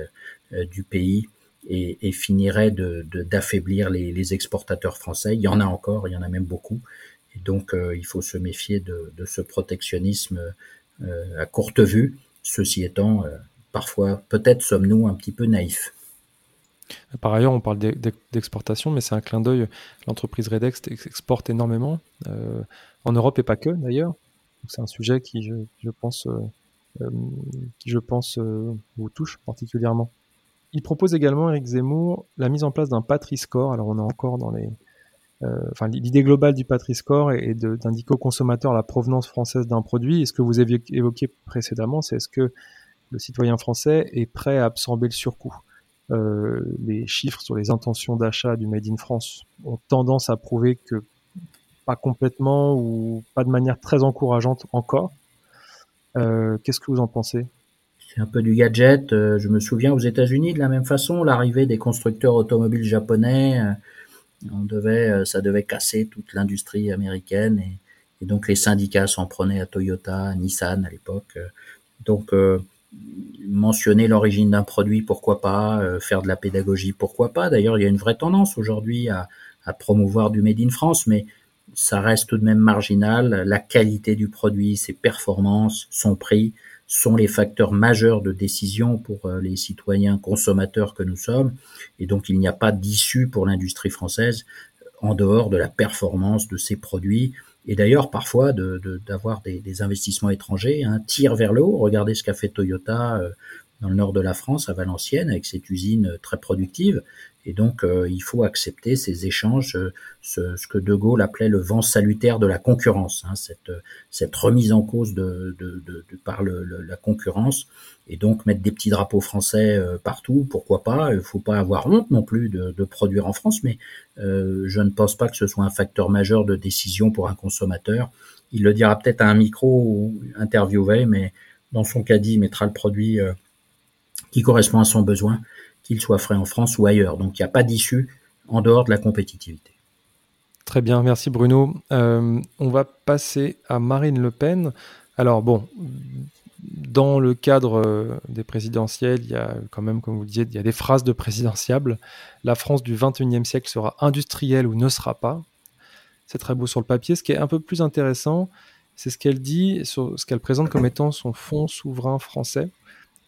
euh, du pays et, finirait d'affaiblir de, les, les, exportateurs français. Il y en a encore, il y en a même beaucoup. Et donc, euh, il faut se méfier de, de ce protectionnisme euh, à courte vue. Ceci étant, euh, parfois, peut-être sommes-nous un petit peu naïfs. Par ailleurs, on parle d'exportation, mais c'est un clin d'œil. L'entreprise Redex exporte énormément en Europe et pas que d'ailleurs. C'est un sujet je, pense, qui, je pense, vous touche particulièrement. Il propose également, Eric Zemmour, la mise en place d'un Patri-Score. Alors on est encore dans les... Euh, enfin, l'idée globale du Patri-Score est d'indiquer au consommateur la provenance française d'un produit. Et ce que vous avez évoqué précédemment, c'est est-ce que le citoyen français est prêt à absorber le surcoût? Euh, Les chiffres sur les intentions d'achat du Made in France ont tendance à prouver que pas complètement ou pas de manière très encourageante encore. Euh, Qu'est-ce que vous en pensez? C'est un peu du gadget. Euh, je me souviens aux États-Unis de la même façon, l'arrivée des constructeurs automobiles japonais, euh, on devait, euh, ça devait casser toute l'industrie américaine et, donc les syndicats s'en prenaient à Toyota, à Nissan à l'époque. Donc mentionner l'origine d'un produit, pourquoi pas, faire de la pédagogie, pourquoi pas. D'ailleurs, il y a une vraie tendance aujourd'hui à, à promouvoir du Made in France, mais ça reste tout de même marginal. La qualité du produit, ses performances, son prix, sont les facteurs majeurs de décision pour euh, les citoyens consommateurs que nous sommes. Et donc, il n'y a pas d'issue pour l'industrie française en dehors de la performance de ces produits. Et d'ailleurs, parfois, d'avoir de, des, des, investissements étrangers, un hein, tir vers le haut. Regardez ce qu'a fait Toyota euh, dans le nord de la France, à Valenciennes, avec cette usine très productive. Et donc, euh, il faut accepter ces échanges, euh, ce, que De Gaulle appelait le vent salutaire de la concurrence, hein, cette, remise en cause par la concurrence, et donc mettre des petits drapeaux français euh, partout, pourquoi pas. Il ne faut pas avoir honte non plus de, produire en France, mais je ne pense pas que ce soit un facteur majeur de décision pour un consommateur. Il le dira peut-être à un micro ou interviewé, mais dans son caddie, il mettra le produit qui correspond à son besoin qu'il soit frais en France ou ailleurs. Donc il n'y a pas d'issue en dehors de la compétitivité. Très bien, merci Bruno. Euh, on va passer à Marine Le Pen. Alors bon, dans le cadre euh, des présidentielles, il y a quand même, comme vous le disiez, il y a des phrases de présidentiables. La France du 21e siècle sera industrielle ou ne sera pas. C'est très beau sur le papier. Ce qui est un peu plus intéressant, c'est ce qu'elle dit, ce qu'elle présente comme étant son fonds souverain français.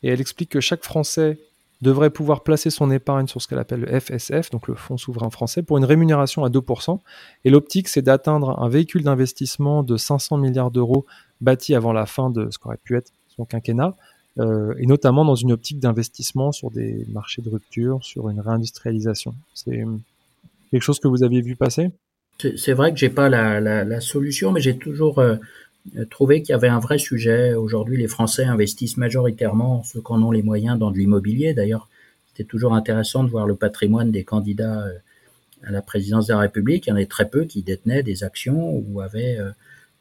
Et elle explique que chaque Français devrait pouvoir placer son épargne sur ce qu'elle appelle le FSF, donc le Fonds souverain français, pour une rémunération à 2%. Et l'optique, c'est d'atteindre un véhicule d'investissement de 500 milliards d'euros bâti avant la fin de ce qu'aurait pu être son quinquennat, euh, et notamment dans une optique d'investissement sur des marchés de rupture, sur une réindustrialisation. C'est quelque chose que vous aviez vu passer? C'est vrai que j'ai pas la, solution, mais j'ai toujours euh, trouvé qu'il y avait un vrai sujet. Aujourd'hui, les Français investissent majoritairement, ceux qui en ont les moyens, dans de l'immobilier. D'ailleurs, c'était toujours intéressant de voir le patrimoine des candidats euh, à la présidence de la République. Il y en avait très peu qui détenaient des actions ou avaient euh,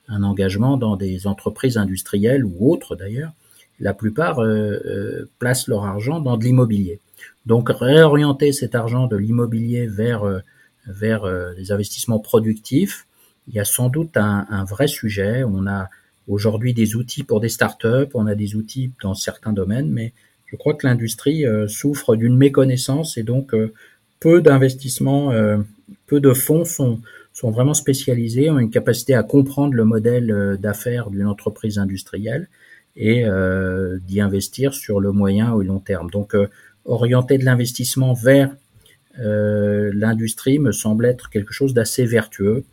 un engagement dans des entreprises industrielles ou autres d'ailleurs. La plupart euh, placent leur argent dans de l'immobilier. Donc réorienter cet argent de l'immobilier vers vers des investissements productifs, il y a sans doute un, vrai sujet. On a aujourd'hui des outils pour des startups, on a des outils dans certains domaines, mais je crois que l'industrie euh, souffre d'une méconnaissance et donc euh, peu d'investissements, euh, peu de fonds sont, sont vraiment spécialisés, ont une capacité à comprendre le modèle d'affaires d'une entreprise industrielle et d'y investir sur le moyen ou le long terme. Donc, orienter de l'investissement vers l'industrie me semble être quelque chose d'assez vertueux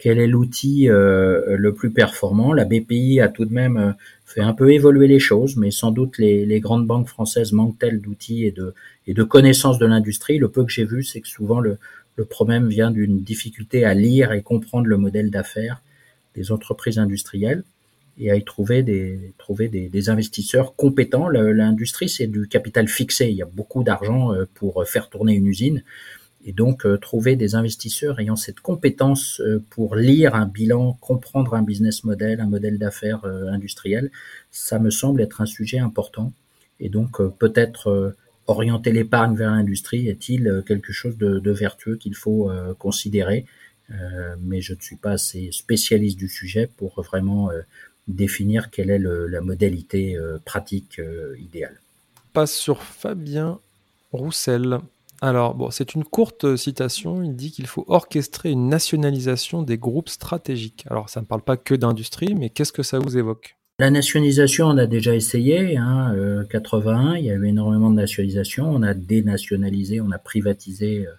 quel est l'outil euh, le plus performant. La BPI a tout de même euh, fait un peu évoluer les choses, mais sans doute les, les grandes banques françaises manquent-elles d'outils et de, et de connaissances de l'industrie? Le peu que j'ai vu, c'est que souvent le, le problème vient d'une difficulté à lire et comprendre le modèle d'affaires des entreprises industrielles et à y trouver des, trouver des, des investisseurs compétents. L'industrie, c'est du capital fixé. Il y a beaucoup d'argent euh, pour faire tourner une usine. Et donc, euh, trouver des investisseurs ayant cette compétence euh, pour lire un bilan, comprendre un business model, un modèle d'affaires euh, industriel, ça me semble être un sujet important. Et donc, peut-être orienter l'épargne vers l'industrie est-il quelque chose de, vertueux qu'il faut considérer. mais je ne suis pas assez spécialiste du sujet pour vraiment définir quelle est la modalité pratique idéale. Passe sur Fabien Roussel. Alors, bon, c'est une courte citation. Il dit qu'il faut orchestrer une nationalisation des groupes stratégiques. Alors, ça ne parle pas que d'industrie, mais qu'est-ce que ça vous évoque? La nationalisation, on a déjà essayé. Hein, 81, euh, il y a eu énormément de nationalisation. On a dénationalisé, on a privatisé euh,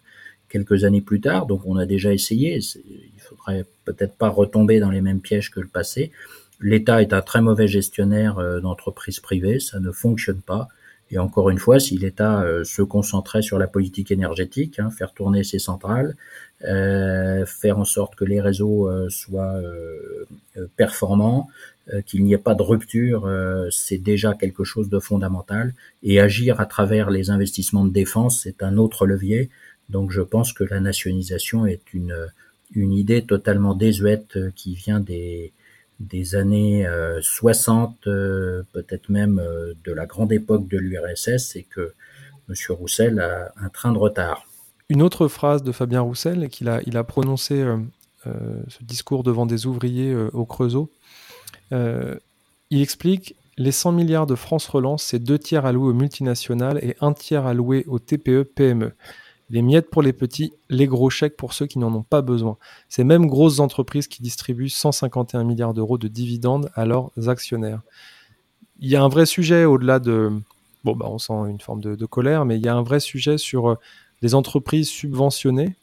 quelques années plus tard. Donc, on a déjà essayé. Il faudrait peut-être pas retomber dans les mêmes pièges que le passé. L'État est un très mauvais gestionnaire euh, d'entreprises privées. Ça ne fonctionne pas. Et encore une fois, si l'État euh, se concentrait sur la politique énergétique, hein, faire tourner ses centrales, euh, faire en sorte que les réseaux euh, soient performants, qu'il n'y ait pas de rupture, c'est déjà quelque chose de fondamental. Et agir à travers les investissements de défense, c'est un autre levier. Donc je pense que la nationalisation est une, une idée totalement désuète qui vient des, des années 60, euh, euh, peut-être même euh, de la grande époque de l'URSS, et que M. Roussel a un train de retard. Une autre phrase de Fabien Roussel, qu'il a, il a prononcé ce discours devant des ouvriers au Creusot. il explique les 100 milliards de France Relance, c'est deux tiers alloués aux multinationales et un tiers alloués aux TPE-PME les miettes pour les petits, les gros chèques pour ceux qui n'en ont pas besoin. Ces mêmes grosses entreprises qui distribuent 151 milliards d'euros de dividendes à leurs actionnaires. Il y a un vrai sujet au-delà de... Bon, bah, on sent une forme de, colère, mais il y a un vrai sujet sur les euh, entreprises subventionnées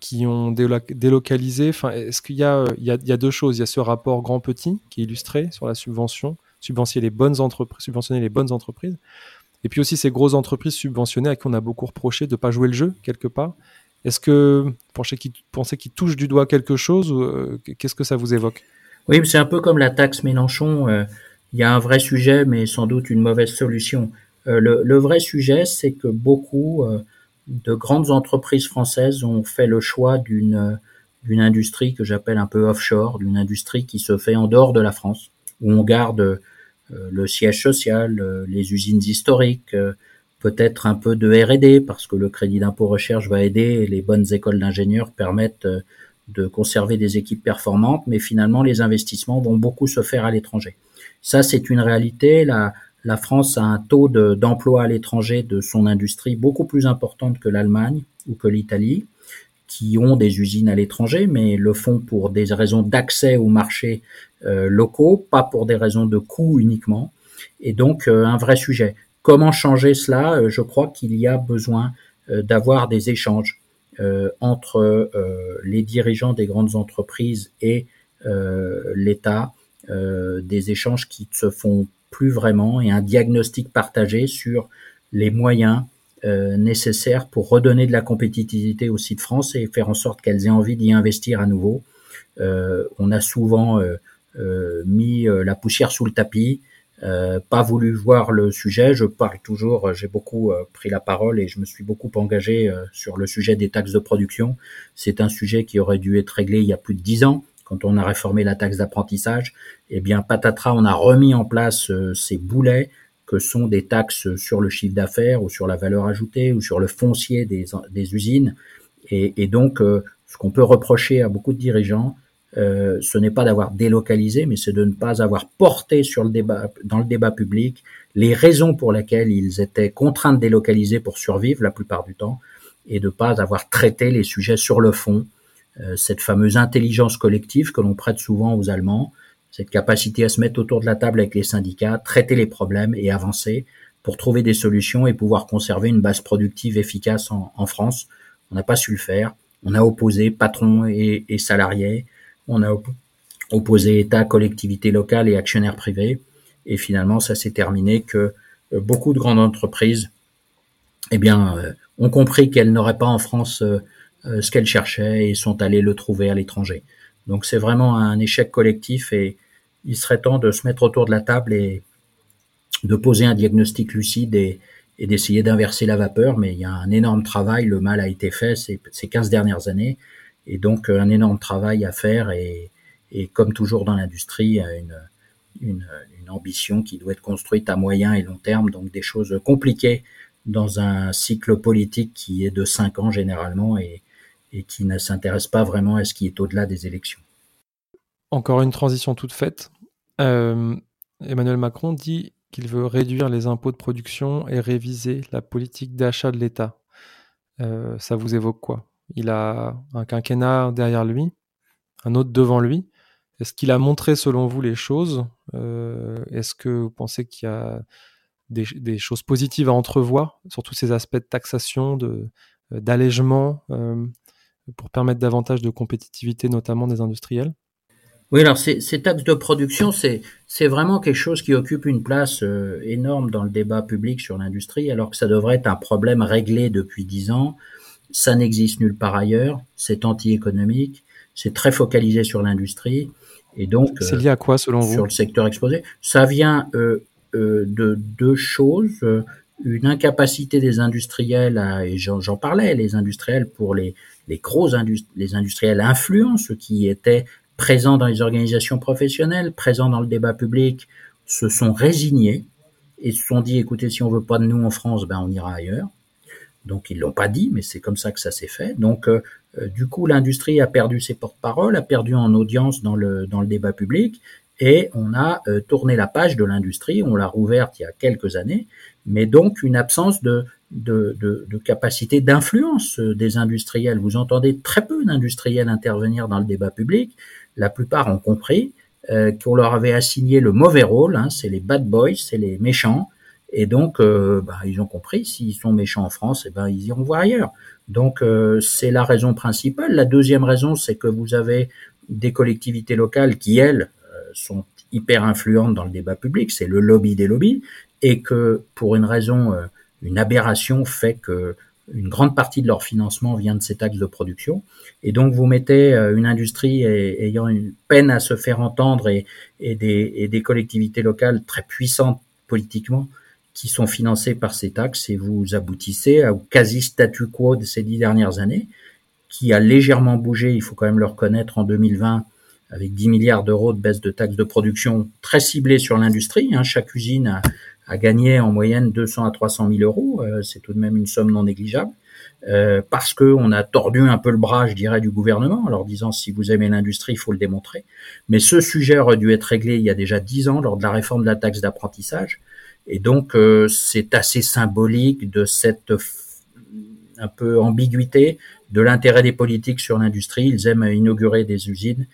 qui ont délocalisé. Enfin, est-ce qu'il y il y, a, y a deux choses. Il y a ce rapport grand-petit qui est illustré sur la subvention, subventionner les bonnes entreprises, subventionner les bonnes entreprises. Et puis aussi ces grosses entreprises subventionnées à qui on a beaucoup reproché de ne pas jouer le jeu quelque part. Est-ce que vous pensez qu'ils touchent du doigt quelque chose ou euh, qu'est-ce que ça vous évoque? Oui, c'est un peu comme la taxe Mélenchon. Euh, il y a un vrai sujet, mais sans doute une mauvaise solution. Euh, le, le, vrai sujet, c'est que beaucoup de grandes entreprises françaises ont fait le choix d'une d'une industrie que j'appelle un peu offshore, d'une industrie qui se fait en dehors de la France, où on garde le siège social, euh, les usines historiques, euh, peut-être un peu de R&D parce que le crédit d'impôt recherche va aider et les bonnes écoles d'ingénieurs permettent de conserver des équipes performantes, mais finalement les investissements vont beaucoup se faire à l'étranger. Ça, c'est une réalité. La, France a un taux d'emploi à l'étranger de son industrie beaucoup plus importante que l'Allemagne ou que l'Italie qui ont des usines à l'étranger, mais le font pour des raisons d'accès au marché euh, locaux, pas pour des raisons de coût uniquement. Et donc euh, un vrai sujet. Comment changer cela? Euh, Je crois qu'il y a besoin d'avoir des échanges entre les dirigeants des grandes entreprises et l'État, des échanges qui ne se font plus vraiment et un diagnostic partagé sur les moyens euh, nécessaires pour redonner de la compétitivité au site France et faire en sorte qu'elles aient envie d'y investir à nouveau. Euh, on a souvent euh, mis la poussière sous le tapis, pas voulu voir le sujet. Je parle toujours, j'ai beaucoup pris la parole et je me suis beaucoup engagé sur le sujet des taxes de production. C'est un sujet qui aurait dû être réglé il y a plus de dix ans quand on a réformé la taxe d'apprentissage, eh bien, patatras, on a remis en place ces boulets que sont des taxes sur le chiffre d'affaires ou sur la valeur ajoutée ou sur le foncier des, des usines. Et, et donc, euh, ce qu'on peut reprocher à beaucoup de dirigeants, euh, ce n'est pas d'avoir délocalisé, mais c'est de ne pas avoir porté sur le débat, dans le débat public les raisons pour lesquelles ils étaient contraints de délocaliser pour survivre la plupart du temps, et de ne pas avoir traité les sujets sur le fond cette fameuse intelligence collective que l'on prête souvent aux Allemands, cette capacité à se mettre autour de la table avec les syndicats, traiter les problèmes et avancer pour trouver des solutions et pouvoir conserver une base productive efficace en, France. On n'a pas su le faire. On a opposé patrons et, et salariés. On a opposé État, collectivités locales et actionnaires privés. Et finalement, ça s'est terminé que euh, beaucoup de grandes entreprises, eh bien, euh, ont compris qu'elles n'auraient pas en France euh, ce qu'elles cherchaient et sont allées le trouver à l'étranger. Donc c'est vraiment un échec collectif et il serait temps de se mettre autour de la table et de poser un diagnostic lucide et, d'essayer d'inverser la vapeur. Mais il y a un énorme travail, le mal a été fait ces, ces 15 dernières années et donc un énorme travail à faire et, comme toujours dans l'industrie, une, ambition qui doit être construite à moyen et long terme, donc des choses compliquées dans un cycle politique qui est de cinq ans généralement et, et qui ne s'intéresse pas vraiment à ce qui est au-delà des élections. Encore une transition toute faite. Euh, Emmanuel Macron dit qu'il veut réduire les impôts de production et réviser la politique d'achat de l'État. Euh, ça vous évoque quoi? Il a un quinquennat derrière lui, un autre devant lui. Est-ce qu'il a montré selon vous les choses euh, Est-ce que vous pensez qu'il y a des, choses positives à entrevoir sur tous ces aspects de taxation, euh, d'allègement euh, pour permettre davantage de compétitivité, notamment des industriels? Oui, alors ces, taxes de production, c'est vraiment quelque chose qui occupe une place énorme dans le débat public sur l'industrie, alors que ça devrait être un problème réglé depuis dix ans. Ça n'existe nulle part ailleurs. C'est anti-économique. C'est très focalisé sur l'industrie. Et donc, c'est lié à quoi selon vous? Sur le secteur exposé, ça vient euh, euh, de deux choses une incapacité des industriels, à, et j'en parlais, les industriels pour les, les gros les industriels influents, ceux qui étaient présents dans les organisations professionnelles, présents dans le débat public, se sont résignés et se sont dit, écoutez, si on veut pas de nous en France, ben on ira ailleurs. Donc ils l'ont pas dit, mais c'est comme ça que ça s'est fait. Donc euh, euh, du coup, l'industrie a perdu ses porte-paroles, a perdu en audience dans le dans le débat public, et on a euh, tourné la page de l'industrie. On l'a rouverte il y a quelques années, mais donc une absence de de, de, capacité d'influence des industriels. Vous entendez très peu d'industriels intervenir dans le débat public. La plupart ont compris qu'on leur avait assigné le mauvais rôle. Hein, c'est les bad boys, c'est les méchants et donc, euh, bah, ils ont compris, s'ils sont méchants en France, eh ben, ils iront voir ailleurs. Donc, euh, c'est la raison principale. La deuxième raison, c'est que vous avez des collectivités locales qui, elles, euh, sont hyper influentes dans le débat public, c'est le lobby des lobbies, et que pour une raison, une aberration fait que une grande partie de leur financement vient de ces taxes de production. Et donc, vous mettez une industrie ayant une peine à se faire entendre et, et des collectivités locales très puissantes politiquement qui sont financés par ces taxes et vous aboutissez au quasi statu quo de ces dix dernières années, qui a légèrement bougé, il faut quand même le reconnaître, en 2020, avec 10 milliards d'euros de baisse de taxes de production très ciblées sur l'industrie. Hein. Chaque usine a, gagné en moyenne 200 à 300 000 euros, euh, c'est tout de même une somme non négligeable. Euh, parce que on a tordu un peu le bras, je dirais, du gouvernement, en leur disant si vous aimez l'industrie, il faut le démontrer. Mais ce sujet aurait dû être réglé il y a déjà dix ans lors de la réforme de la taxe d'apprentissage. Et donc, euh, c'est assez symbolique de cette un peu ambiguïté de l'intérêt des politiques sur l'industrie. Ils aiment inaugurer des usines,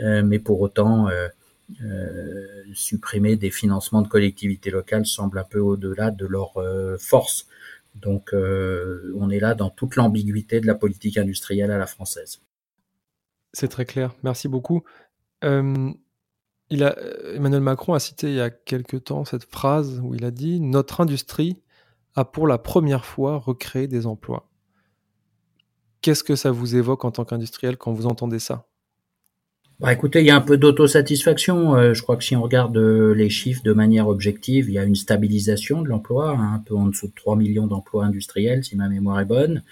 euh, mais pour autant, euh, supprimer des financements de collectivités locales semble un peu au-delà de leur force. Donc, on est là dans toute l'ambiguïté de la politique industrielle à la française. C'est très clair. Merci beaucoup. Emmanuel Macron a cité il y a quelque temps cette phrase où il a dit Notre industrie a pour la première fois recréé des emplois. Qu'est-ce que ça vous évoque en tant qu'industriel quand vous entendez ça? Bah écoutez, il y a un peu d'autosatisfaction. Euh, je crois que si on regarde euh, les chiffres de manière objective, il y a une stabilisation de l'emploi, hein, un peu en dessous de 3 millions d'emplois industriels, si ma mémoire est bonne.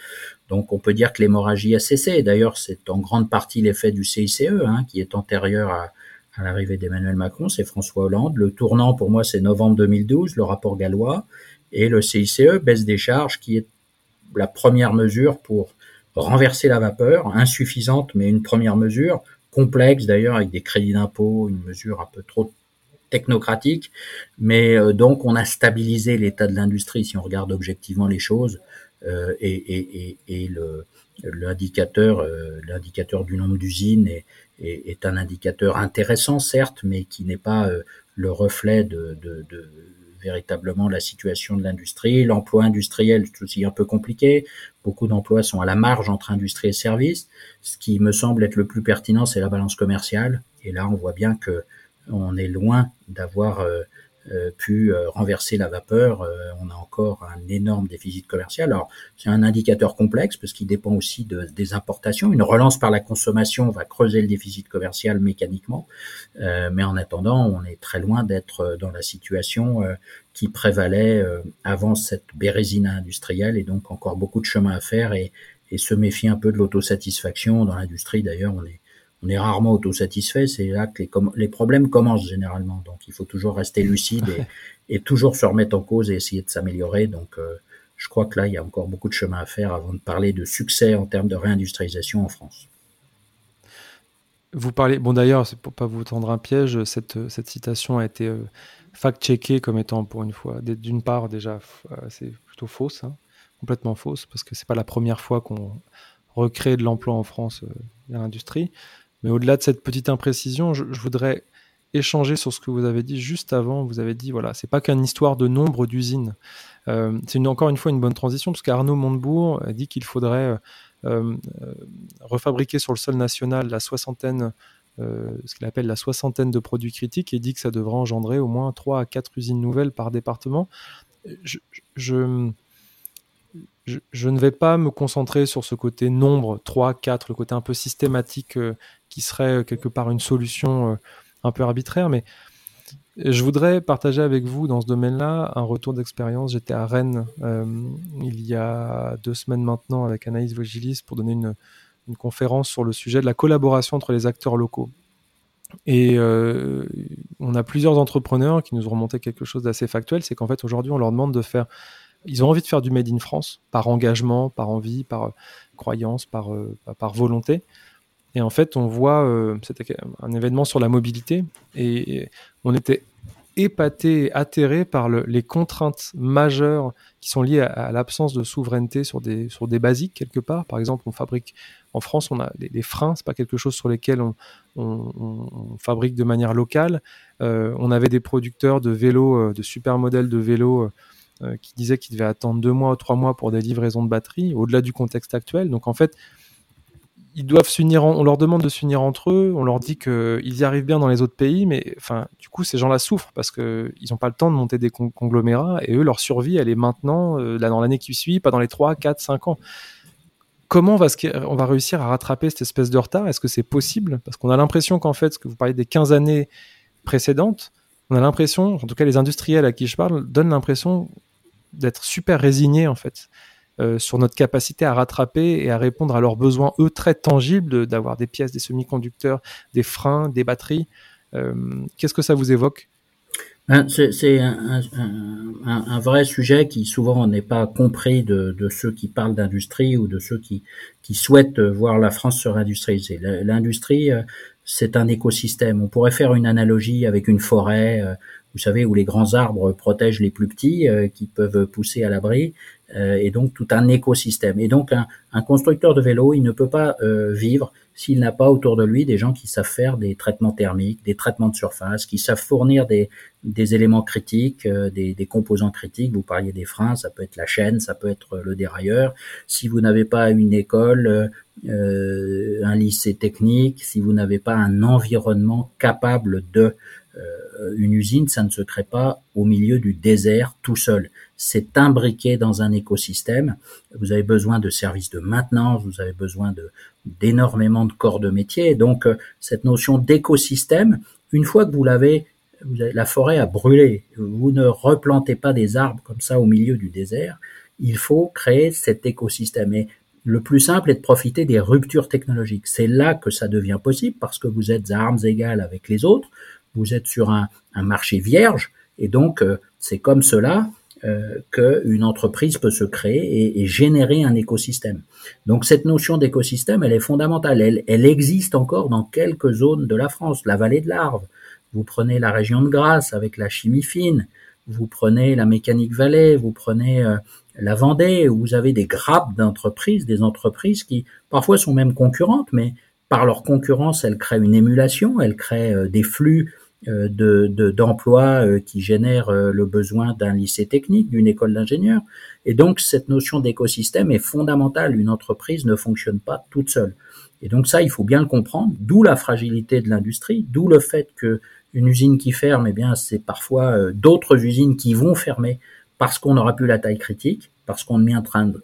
Donc on peut dire que l'hémorragie a cessé. D'ailleurs, c'est en grande partie l'effet du CICE, hein, qui est antérieur à, à l'arrivée d'Emmanuel Macron, c'est François Hollande. Le tournant, pour moi, c'est novembre 2012, le rapport gallois, et le CICE, baisse des charges, qui est la première mesure pour renverser la vapeur, insuffisante, mais une première mesure, complexe d'ailleurs, avec des crédits d'impôt, une mesure un peu trop technocratique, mais euh, donc on a stabilisé l'état de l'industrie si on regarde objectivement les choses, euh, et, et, et, et le, l'indicateur, euh, l'indicateur du nombre d'usines est, est, un indicateur intéressant, certes, mais qui n'est pas euh, le reflet de, de, de, véritablement la situation de l'industrie. L'emploi industriel, c'est aussi un peu compliqué. Beaucoup d'emplois sont à la marge entre industrie et services. Ce qui me semble être le plus pertinent, c'est la balance commerciale. Et là, on voit bien que on est loin d'avoir euh, pu euh, renverser la vapeur, euh, on a encore un énorme déficit commercial. Alors c'est un indicateur complexe parce qu'il dépend aussi de, des importations. Une relance par la consommation va creuser le déficit commercial mécaniquement, mais en attendant, on est très loin d'être dans la situation qui prévalait avant cette bérésine industrielle et donc encore beaucoup de chemin à faire et, et se méfier un peu de l'autosatisfaction dans l'industrie. D'ailleurs, on est on est rarement autosatisfait, c'est là que les, les, problèmes commencent généralement. Donc il faut toujours rester lucide et, toujours se remettre en cause et essayer de s'améliorer. Donc euh, je crois que là, il y a encore beaucoup de chemin à faire avant de parler de succès en termes de réindustrialisation en France. Vous parlez, bon d'ailleurs, c'est pour pas vous tendre un piège, cette, cette citation a été euh, fact-checkée comme étant pour une fois, d'une part déjà, euh, c'est plutôt fausse, hein, complètement fausse, parce que c'est pas la première fois qu'on recrée de l'emploi en France dans l'industrie. Mais au-delà de cette petite imprécision, je, voudrais échanger sur ce que vous avez dit juste avant. Vous avez dit, voilà, c'est pas qu'une histoire de nombre d'usines. Euh, c'est encore une fois une bonne transition, parce qu'Arnaud Montebourg a dit qu'il faudrait euh, euh, refabriquer sur le sol national la soixantaine, ce qu'il appelle la soixantaine de produits critiques, et dit que ça devrait engendrer au moins 3 à 4 usines nouvelles par département. je, ne vais pas me concentrer sur ce côté nombre 3, 4, le côté un peu systématique euh, qui serait euh, quelque part une solution euh, un peu arbitraire, mais je voudrais partager avec vous dans ce domaine-là un retour d'expérience. J'étais à Rennes il y a deux semaines maintenant avec Anaïs Vogilis pour donner une, conférence sur le sujet de la collaboration entre les acteurs locaux. Et on a plusieurs entrepreneurs qui nous ont remonté quelque chose d'assez factuel, c'est qu'en fait aujourd'hui on leur demande de faire ils ont envie de faire du Made in France par engagement, par envie, par euh, croyance, par, euh, par volonté. Et en fait, on voit, euh, c'était un événement sur la mobilité, et, on était épaté, atterré par les contraintes majeures qui sont liées à, l'absence de souveraineté sur des, sur des basiques quelque part. Par exemple, on fabrique en France, on a les, freins, c'est pas quelque chose sur lesquels on, on, fabrique de manière locale. on avait des producteurs de vélos, de super modèles de vélos euh, qui disait qu'il devait attendre deux mois ou trois mois pour des livraisons de batterie, au-delà du contexte actuel. Donc en fait, ils doivent s'unir, on leur demande de s'unir entre eux, on leur dit qu'ils y arrivent bien dans les autres pays, mais enfin, du coup, ces gens-là souffrent parce qu'ils n'ont pas le temps de monter des conglomérats et eux, leur survie, elle est maintenant, euh, là, dans l'année qui suit, pas dans les 3, 4, 5 ans. Comment va, on va réussir à rattraper cette espèce de retard? Est-ce que c'est possible? Parce qu'on a l'impression qu'en fait, ce que vous parlez des 15 années précédentes, on a l'impression, en tout cas les industriels à qui je parle, donnent l'impression d'être super résignés en fait euh, sur notre capacité à rattraper et à répondre à leurs besoins eux très tangibles d'avoir des pièces, des semi-conducteurs, des freins, des batteries. Euh, qu'est-ce que ça vous évoque? Ben, c'est un, vrai sujet qui souvent n'est pas compris de, de, ceux qui parlent d'industrie ou de ceux qui, qui souhaitent voir la France se réindustrialiser. L'industrie, euh, c'est un écosystème. On pourrait faire une analogie avec une forêt, euh, vous savez, où les grands arbres protègent les plus petits euh, qui peuvent pousser à l'abri, et donc tout un écosystème. Et donc un, constructeur de vélo, il ne peut pas vivre s'il n'a pas autour de lui des gens qui savent faire des traitements thermiques, des traitements de surface, qui savent fournir des, éléments critiques, des, des, composants critiques. Vous parliez des freins, ça peut être la chaîne, ça peut être le dérailleur. Si vous n'avez pas une école, euh, un lycée technique, si vous n'avez pas un environnement capable de euh, une usine, ça ne se crée pas au milieu du désert tout seul. C'est imbriqué dans un écosystème. Vous avez besoin de services de maintenance, vous avez besoin de d'énormément de corps de métier. donc euh, cette notion d'écosystème, une fois que vous l'avez, la forêt a brûlé. Vous ne replantez pas des arbres comme ça au milieu du désert. Il faut créer cet écosystème. Et le plus simple est de profiter des ruptures technologiques. C'est là que ça devient possible parce que vous êtes à armes égales avec les autres, vous êtes sur un, marché vierge et donc euh, c'est comme cela euh, qu'une entreprise peut se créer et, générer un écosystème. Donc cette notion d'écosystème, elle est fondamentale. Elle, elle, existe encore dans quelques zones de la France, la vallée de l'Arve. Vous prenez la région de Grasse avec la chimie fine, vous prenez la mécanique vallée, vous prenez euh, la Vendée, où vous avez des grappes d'entreprises, des entreprises qui parfois sont même concurrentes, mais par leur concurrence, elles créent une émulation, elles créent euh, des flux de d'emplois euh, qui génèrent le besoin d'un lycée technique, d'une école d'ingénieurs. Et donc cette notion d'écosystème est fondamentale. Une entreprise ne fonctionne pas toute seule. Et donc ça, il faut bien le comprendre. D'où la fragilité de l'industrie, d'où le fait que une usine qui ferme, eh bien c'est parfois d'autres usines qui vont fermer parce qu'on n'aura plus la taille critique, parce qu'on ne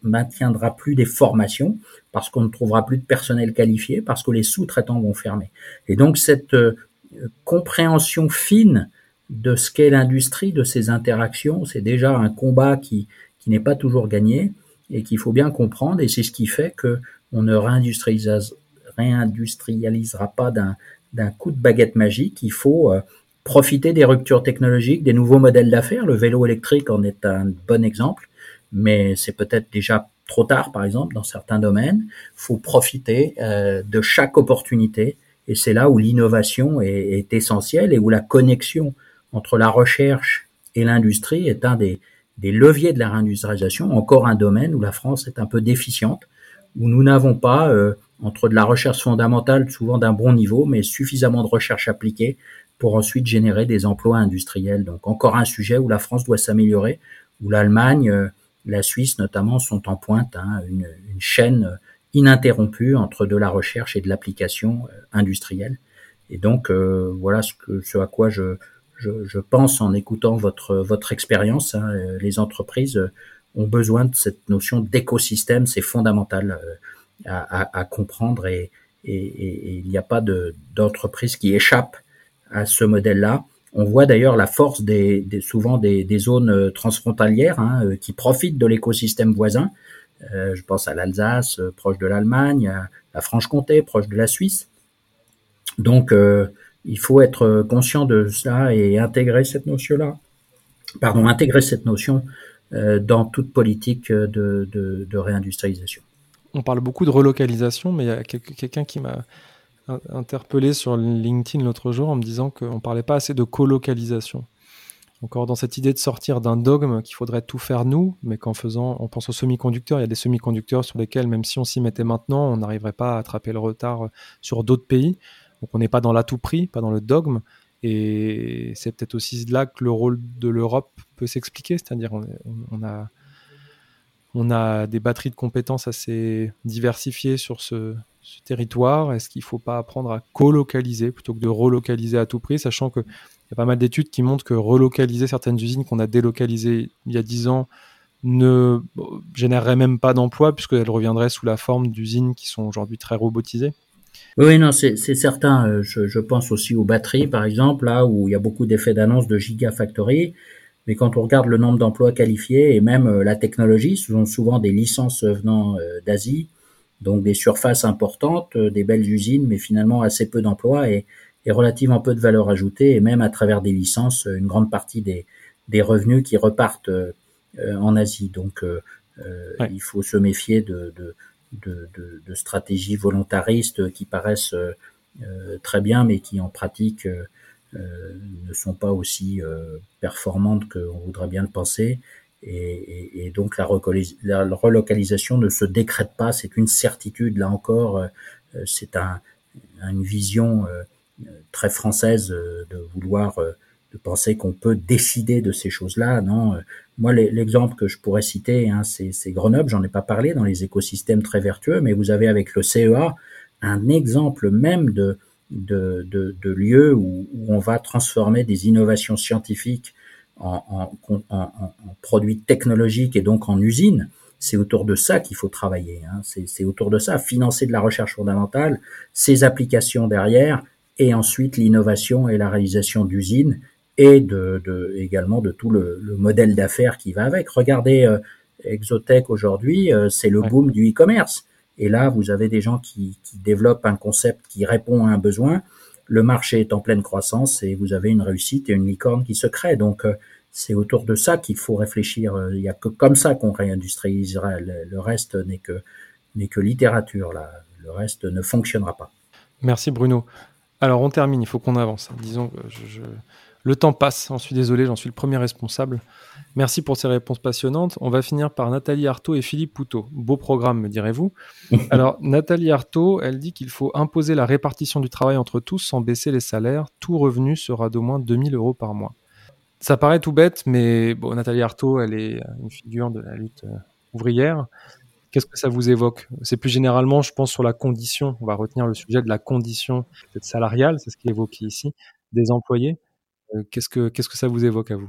maintiendra plus des formations, parce qu'on ne trouvera plus de personnel qualifié, parce que les sous-traitants vont fermer. Et donc cette euh, compréhension fine de ce qu'est l'industrie, de ces interactions, c'est déjà un combat qui, qui n'est pas toujours gagné et qu'il faut bien comprendre, et c'est ce qui fait que on ne réindustrialisera pas d'un coup de baguette magique. Il faut euh, profiter des ruptures technologiques, des nouveaux modèles d'affaires. Le vélo électrique en est un bon exemple, mais c'est peut-être déjà trop tard, par exemple, dans certains domaines. Il faut profiter euh, de chaque opportunité, et c'est là où l'innovation est, est, essentielle et où la connexion entre la recherche et l'industrie est un des, des leviers de la réindustrialisation, encore un domaine où la France est un peu déficiente, où nous n'avons pas, euh, entre de la recherche fondamentale, souvent d'un bon niveau, mais suffisamment de recherche appliquée pour ensuite générer des emplois industriels. Donc encore un sujet où la France doit s'améliorer, où l'Allemagne, euh, la Suisse notamment sont en pointe, hein, une, chaîne ininterrompue entre de la recherche et de l'application euh, industrielle. Et donc euh, voilà ce, que, ce à quoi je, je, pense en écoutant votre, votre expérience. Hein. Les entreprises ont besoin de cette notion d'écosystème, c'est fondamental à, à, comprendre et, et, et, il n'y a pas d'entreprise qui échappe à ce modèle-là. On voit d'ailleurs la force des, souvent des, zones euh, transfrontalières hein, euh, qui profitent de l'écosystème voisin. Euh, je pense à l'Alsace, proche de l'Allemagne, à la Franche-Comté, proche de la Suisse. Donc, il faut être conscient de cela et intégrer cette notion-là. Pardon, intégrer cette notion dans toute politique de, de réindustrialisation. On parle beaucoup de relocalisation, mais il y a quelqu'un qui m'a interpellé sur LinkedIn l'autre jour en me disant qu'on ne parlait pas assez de colocalisation. Encore dans cette idée de sortir d'un dogme qu'il faudrait tout faire nous, mais qu'en faisant, on pense aux semi-conducteurs, il y a des semi-conducteurs sur lesquels, même si on s'y mettait maintenant, on n'arriverait pas à attraper le retard sur d'autres pays. Donc on n'est pas dans l'atout prix, pas dans le dogme. Et c'est peut-être aussi là que le rôle de l'Europe peut s'expliquer, c'est-à-dire on, a, on a des batteries de compétences assez diversifiées sur ce, ce territoire Est-ce qu'il ne faut pas apprendre à colocaliser plutôt que de relocaliser à tout prix, sachant qu'il y a pas mal d'études qui montrent que relocaliser certaines usines qu'on a délocalisées il y a 10 ans ne générerait même pas d'emplois puisqu'elles reviendraient sous la forme d'usines qui sont aujourd'hui très robotisées oui, non, c'est certain. Euh, je, pense aussi aux batteries, par exemple, là où il y a beaucoup d'effets d'annonce de gigafactory. Mais quand on regarde le nombre d'emplois qualifiés et même euh, la technologie, ce sont souvent des licences venant euh, d'Asie, donc des surfaces importantes, des belles usines, mais finalement assez peu d'emplois et, relativement peu de valeur ajoutée, et même à travers des licences, une grande partie des, des revenus qui repartent euh, en Asie. Donc euh, il faut se méfier de, de, de, de, stratégies volontaristes qui paraissent très bien, mais qui en pratique ne sont pas aussi performantes qu'on voudrait bien le penser. Et, et, donc la, relocalisation ne se décrète pas, c'est une certitude. Là encore, euh, c'est un, une vision euh, très française euh, de vouloir de penser qu'on peut décider de ces choses-là. Non, moi l'exemple que je pourrais citer, hein, c'est Grenoble. J'en ai pas parlé dans les écosystèmes très vertueux, mais vous avez avec le CEA un exemple même de de, de, de lieu où, où, on va transformer des innovations scientifiques en, produits technologiques et donc en usines, c'est autour de ça qu'il faut travailler. Hein. C'est autour de ça, financer de la recherche fondamentale, ses applications derrière, et ensuite l'innovation et la réalisation d'usines et de, également de tout le, modèle d'affaires qui va avec. Regardez euh, Exotech aujourd'hui, euh, c'est le boom du e-commerce. Et là, vous avez des gens qui, qui, développent un concept qui répond à un besoin le marché est en pleine croissance et vous avez une réussite et une licorne qui se crée. Donc euh, c'est autour de ça qu'il faut réfléchir. Il n'y a que comme ça qu'on réindustrialisera. Le, reste n'est que n'est que littérature. Là. Le reste ne fonctionnera pas. Merci Bruno. Alors on termine, il faut qu'on avance. Disons que je, Le temps passe, j'en suis désolé, j'en suis le premier responsable. Merci pour ces réponses passionnantes. On va finir par Nathalie Artaud et Philippe Poutot. Beau programme, me direz-vous. Alors, Nathalie Artaud, elle dit qu'il faut imposer la répartition du travail entre tous sans baisser les salaires. Tout revenu sera d'au moins 2000 euros par mois. Ça paraît tout bête, mais bon, Nathalie Artaud, elle est une figure de la lutte euh, ouvrière. Qu'est-ce que ça vous évoque? C'est plus généralement, je pense, sur la condition. On va retenir le sujet de la condition salariale, c'est ce qui est évoqué ici, des employés. Euh, qu'est-ce que que ça vous évoque à vous?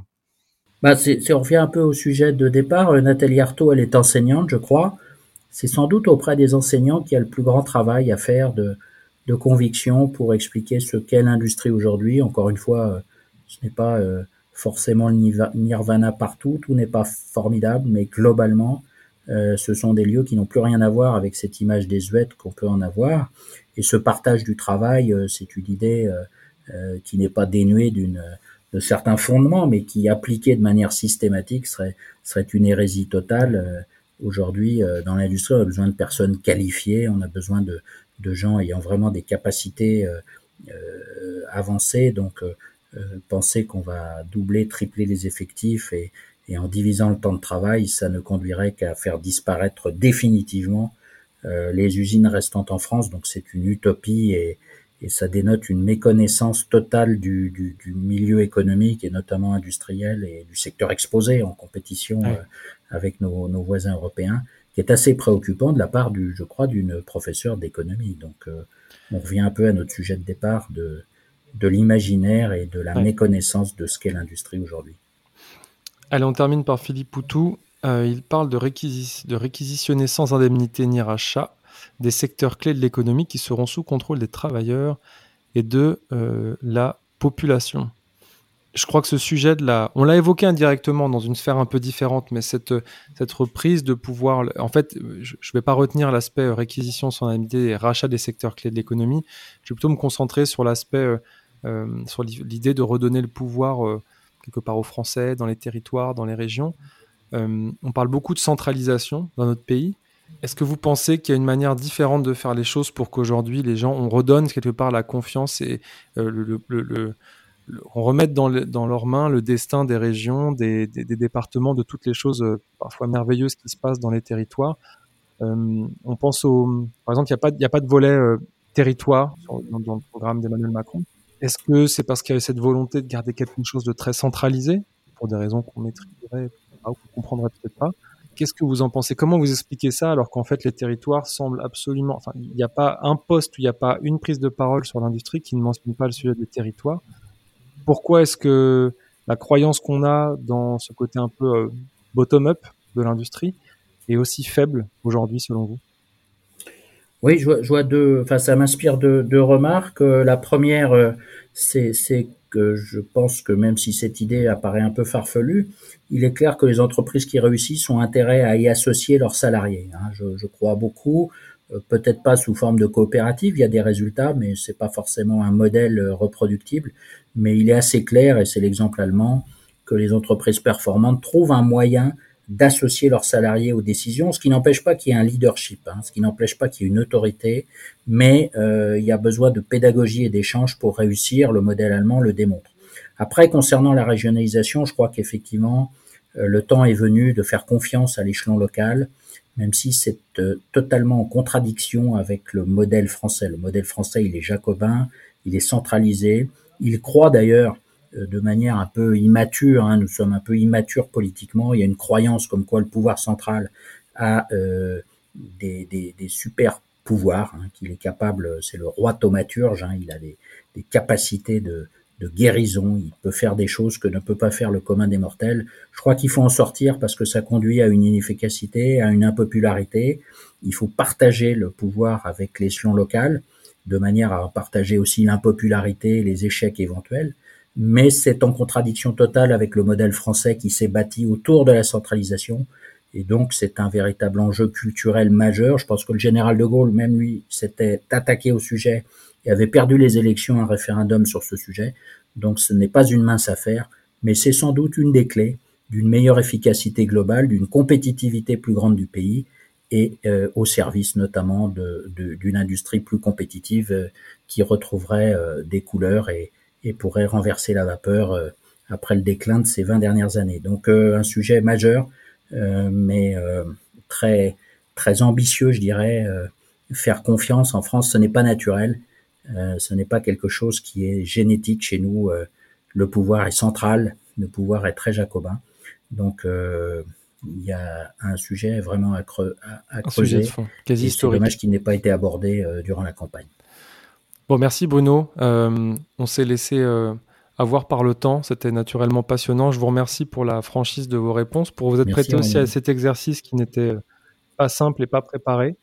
Bah, on revient un peu au sujet de départ. Euh, Nathalie Artaud, elle est enseignante, je crois. C'est sans doute auprès des enseignants qu'il y a le plus grand travail à faire de, de conviction pour expliquer ce qu'est l'industrie aujourd'hui. Encore une fois, euh, ce n'est pas forcément le nirvana partout, tout n'est pas formidable, mais globalement, ce sont des lieux qui n'ont plus rien à voir avec cette image désuète qu'on peut en avoir. Et ce partage du travail, c'est une idée euh, qui n'est pas dénué d'une de certains fondements, mais qui appliqué de manière systématique serait serait une hérésie totale. Euh, aujourd'hui, euh, dans l'industrie, on a besoin de personnes qualifiées, on a besoin de, de gens ayant vraiment des capacités avancées. Donc, penser qu'on va doubler, tripler les effectifs et, et en divisant le temps de travail, ça ne conduirait qu'à faire disparaître définitivement les usines restantes en France. Donc, c'est une utopie et, et ça dénote une méconnaissance totale du, du, du, milieu économique et notamment industriel et du secteur exposé en compétition euh, avec nos, nos, voisins européens, qui est assez préoccupant de la part du, je crois, d'une professeure d'économie. Donc, euh, on revient un peu à notre sujet de départ de, de l'imaginaire et de la méconnaissance de ce qu'est l'industrie aujourd'hui. Allez, on termine par Philippe Poutou. Euh, il parle de, réquisitionner sans indemnité ni rachat des secteurs clés de l'économie qui seront sous contrôle des travailleurs et de euh, la population. Je crois que ce sujet de la, on l'a évoqué indirectement dans une sphère un peu différente, mais cette cette reprise de pouvoir, en fait, je ne vais pas retenir l'aspect réquisition sans indemnité et rachat des secteurs clés de l'économie. Je vais plutôt me concentrer sur l'aspect, euh, euh, sur l'idée de redonner le pouvoir quelque part aux Français, dans les territoires, dans les régions. on parle beaucoup de centralisation dans notre pays. Est-ce que vous pensez qu'il y a une manière différente de faire les choses pour qu'aujourd'hui les gens, on redonne quelque part la confiance et euh, on remette dans, leurs mains le destin des régions, des, départements, de toutes les choses euh, parfois merveilleuses qui se passent dans les territoires? Euh, On pense au, par exemple, il n'y a, pas, de volet territoire dans, le programme d'Emmanuel Macron. Est-ce que c'est parce qu'il y avait cette volonté de garder quelque chose de très centralisé pour des raisons qu'on maîtriserait ou qu'on comprendrait peut-être pas? Qu'est-ce que vous en pensez? Comment vous expliquez ça alors qu'en fait les territoires semblent absolument... Enfin, il n'y a pas un poste, il n'y a pas une prise de parole sur l'industrie qui ne mentionne pas le sujet des territoires? Pourquoi est-ce que la croyance qu'on a dans ce côté un peu euh, bottom-up de l'industrie est aussi faible aujourd'hui selon vous? Oui, je vois, je deux... Enfin, ça m'inspire deux, remarques. Euh, la première, euh, c'est je pense que même si cette idée apparaît un peu farfelue, il est clair que les entreprises qui réussissent ont intérêt à y associer leurs salariés. Hein. Je, crois beaucoup, euh, peut-être pas sous forme de coopérative, il y a des résultats, mais c'est pas forcément un modèle reproductible. Mais il est assez clair, et c'est l'exemple allemand, que les entreprises performantes trouvent un moyen d'associer leurs salariés aux décisions, ce qui n'empêche pas qu'il y ait un leadership, hein, ce qui n'empêche pas qu'il y ait une autorité, mais euh, il y a besoin de pédagogie et d'échange pour réussir. Le modèle allemand le démontre. Après, concernant la régionalisation, je crois qu'effectivement, euh, le temps est venu de faire confiance à l'échelon local, même si c'est euh, totalement en contradiction avec le modèle français. Le modèle français, il est jacobin, il est centralisé. Il croit d'ailleurs de manière un peu immature, hein, nous sommes un peu immatures politiquement, il y a une croyance comme quoi le pouvoir central a euh, des, des, super pouvoirs, hein, qu'il est capable, c'est le roi thaumaturge, hein, il a des, capacités de, de, guérison, il peut faire des choses que ne peut pas faire le commun des mortels. Je crois qu'il faut en sortir parce que ça conduit à une inefficacité, à une impopularité. Il faut partager le pouvoir avec l'échelon local, de manière à partager aussi l'impopularité, les échecs éventuels mais c'est en contradiction totale avec le modèle français qui s'est bâti autour de la centralisation. Et donc, c'est un véritable enjeu culturel majeur. Je pense que le général de Gaulle, même lui, s'était attaqué au sujet et avait perdu les élections, un référendum sur ce sujet. Donc, ce n'est pas une mince affaire, mais c'est sans doute une des clés d'une meilleure efficacité globale, d'une compétitivité plus grande du pays et euh, au service notamment d'une industrie plus compétitive euh, qui retrouverait euh, des couleurs et, et pourrait renverser la vapeur après le déclin de ces 20 dernières années. Donc un sujet majeur, mais très très ambitieux, je dirais. faire confiance en France, ce n'est pas naturel. ce n'est pas quelque chose qui est génétique chez nous. le pouvoir est central, le pouvoir est très jacobin. Donc il y a un sujet vraiment à, creuser. quasi C'est dommage qu'il n'ait pas été abordé euh, durant la campagne. Bon, merci Bruno. Euh, on s'est laissé euh, avoir par le temps. C'était naturellement passionnant. Je vous remercie pour la franchise de vos réponses, pour vous être prêté aussi à cet exercice qui n'était pas simple et pas préparé.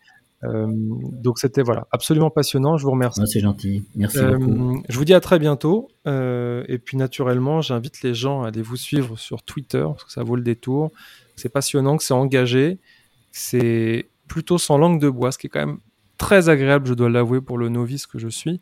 donc c'était voilà absolument passionnant. Je vous remercie. c'est gentil. Merci beaucoup. Je vous dis à très bientôt. et puis naturellement, j'invite les gens à aller vous suivre sur Twitter parce que ça vaut le détour c'est passionnant, que c'est engagé, c'est plutôt sans langue de bois, ce qui est quand même très agréable, je dois l'avouer, pour le novice que je suis.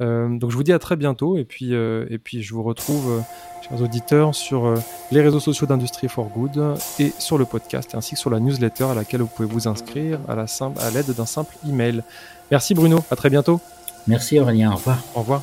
Euh, donc je vous dis à très bientôt et puis, euh, et puis je vous retrouve, euh, chers auditeurs, sur les réseaux sociaux d'Industrie for Good et sur le podcast ainsi que sur la newsletter à laquelle vous pouvez vous inscrire à la à l'aide d'un simple email. Merci Bruno, à très bientôt. Merci Aurélien, au revoir. Au revoir.